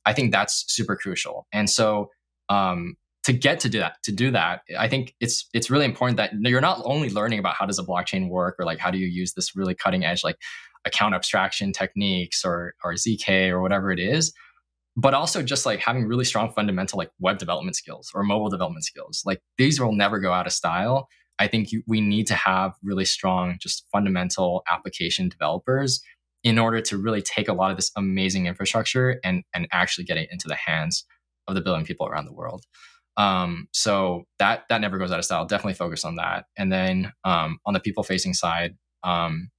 i think that's super crucial. And so um, to get to do that to do that i think it's it's really important that you're not only learning about how does a blockchain work or like how do you use this really cutting edge like account abstraction techniques or or zk or whatever it is but also just like having really strong fundamental like web development skills or mobile development skills. Like these will never go out of style. I think you, we need to have really strong, just fundamental application developers in order to really take a lot of this amazing infrastructure and and actually get it into the hands of the billion people around the world. Um, so that that never goes out of style. Definitely focus on that. And then um, on the people facing side, um,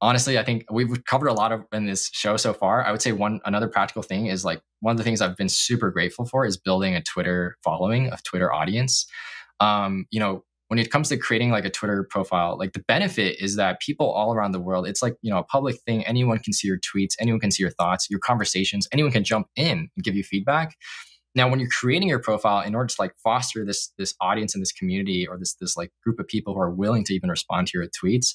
honestly, I think we've covered a lot of in this show so far. I would say one another practical thing is like one of the things I've been super grateful for is building a Twitter following, a Twitter audience. Um, you know, when it comes to creating like a Twitter profile, like the benefit is that people all around the world, it's like, you know, a public thing. Anyone can see your tweets, anyone can see your thoughts, your conversations, anyone can jump in and give you feedback. Now, when you're creating your profile, in order to like foster this this audience and this community or this this like group of people who are willing to even respond to your tweets,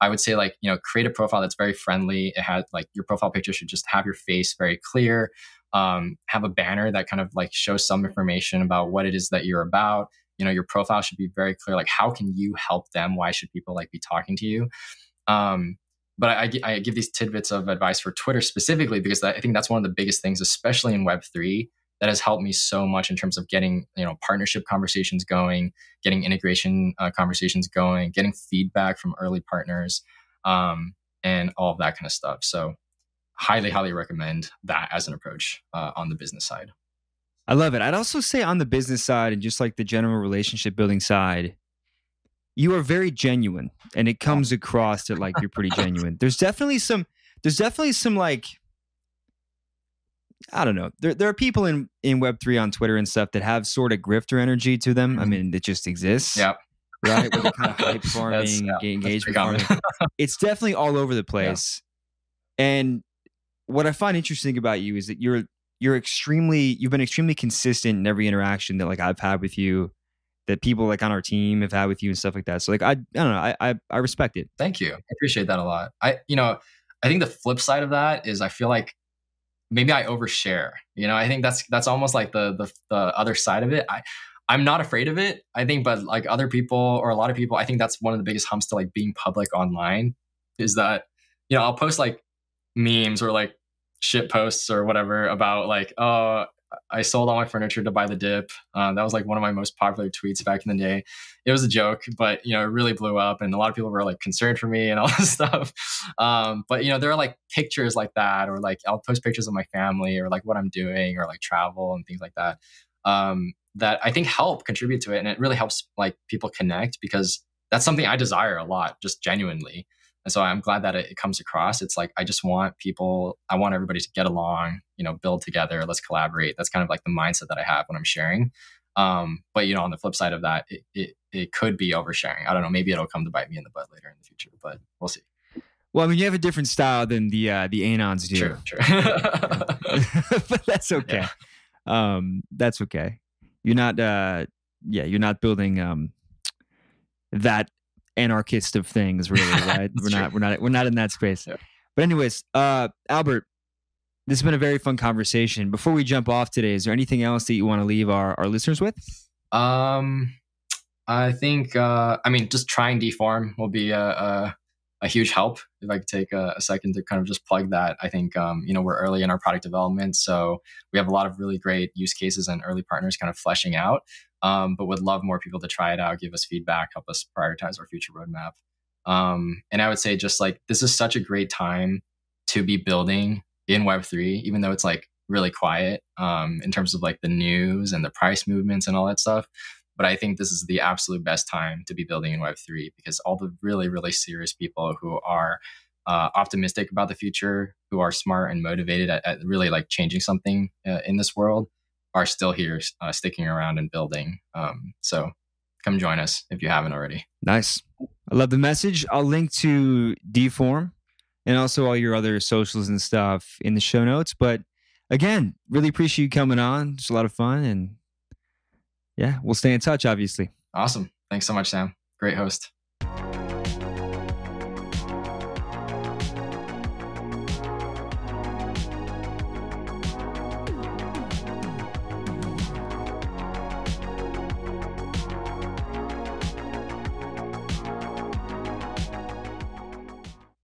I would say like you know create a profile that's very friendly. It has like your profile picture should just have your face very clear. Um, have a banner that kind of like shows some information about what it is that you're about. You know, your profile should be very clear. Like, how can you help them? Why should people like be talking to you? Um, but I, I, give these tidbits of advice for Twitter specifically because I think that's one of the biggest things, especially in Web three, that has helped me so much in terms of getting you know partnership conversations going getting integration uh, conversations going getting feedback from early partners um, and all of that kind of stuff. So highly highly recommend that as an approach uh, on the business side. I love it. I'd also say on the business side and just like the general relationship building side you are very genuine and it comes across that like you're pretty genuine. There's definitely some there's definitely some like I don't know. There there are people in in Web three on Twitter and stuff that have sort of grifter energy to them. I mm-hmm. mean, it just exists. Yeah. Right, with the kind of hype farming, yeah, engagement farming. it's definitely all over the place. Yeah. And what I find interesting about you is that you're you're extremely you've been extremely consistent in every interaction that like I've had with you, that people like on our team have had with you and stuff like that. So like I I don't know I I, I respect it. Thank you. I appreciate that a lot. I you know I think the flip side of that is I feel like maybe I overshare. You know, I think that's that's almost like the the, the other side of it. I I'm not afraid of it. I think, but like other people or a lot of people, I think that's one of the biggest humps to like being public online is that, you know, I'll post like memes or like shit posts or whatever about like, oh, I sold all my furniture to buy the dip. Uh, that was like one of my most popular tweets back in the day. It was a joke, but you know, it really blew up, and a lot of people were like concerned for me and all this stuff. Um, but you know, there are like pictures like that, or like I'll post pictures of my family, or like what I'm doing, or like travel and things like that. Um, that I think help contribute to it, and it really helps like people connect because that's something I desire a lot, just genuinely. And so I'm glad that it, comes across. It's like I just want people, I want everybody to get along, you know, build together, let's collaborate. That's kind of like the mindset that I have when I'm sharing. Um, but you know, on the flip side of that, it, it, it could be oversharing. I don't know. Maybe it'll come to bite me in the butt later in the future, but we'll see. Well, I mean, you have a different style than the uh, the Anons do. True, true. but that's okay. Yeah. Um, that's okay. You're not, uh, yeah, you're not building um, that anarchist of things, really, right? we're true. not we're not we're not in that space. Yeah. But anyways, uh, Albert, this has been a very fun conversation. Before we jump off today, is there anything else that you want to leave our, our listeners with? Um, I think uh, I mean just trying DeForm will be a, a, a huge help. If I could take a, a, second to kind of just plug that, I think um, you know we're early in our product development, so we have a lot of really great use cases and early partners kind of fleshing out um, but would love more people to try it out, give us feedback, help us prioritize our future roadmap. Um, and I would say just like this is such a great time to be building in Web3, even though it's like really quiet um, in terms of like the news and the price movements and all that stuff. But I think this is the absolute best time to be building in Web3 because all the really, really serious people who are uh, optimistic about the future, who are smart and motivated at, at really like changing something uh, in this world, are still here, uh, sticking around and building. Um, so come join us if you haven't already. Nice. I love the message. I'll link to DeForm and also all your other socials and stuff in the show notes. But again, really appreciate you coming on. It's a lot of fun. And yeah, we'll stay in touch, obviously. Awesome. Thanks so much, Sam. Great host.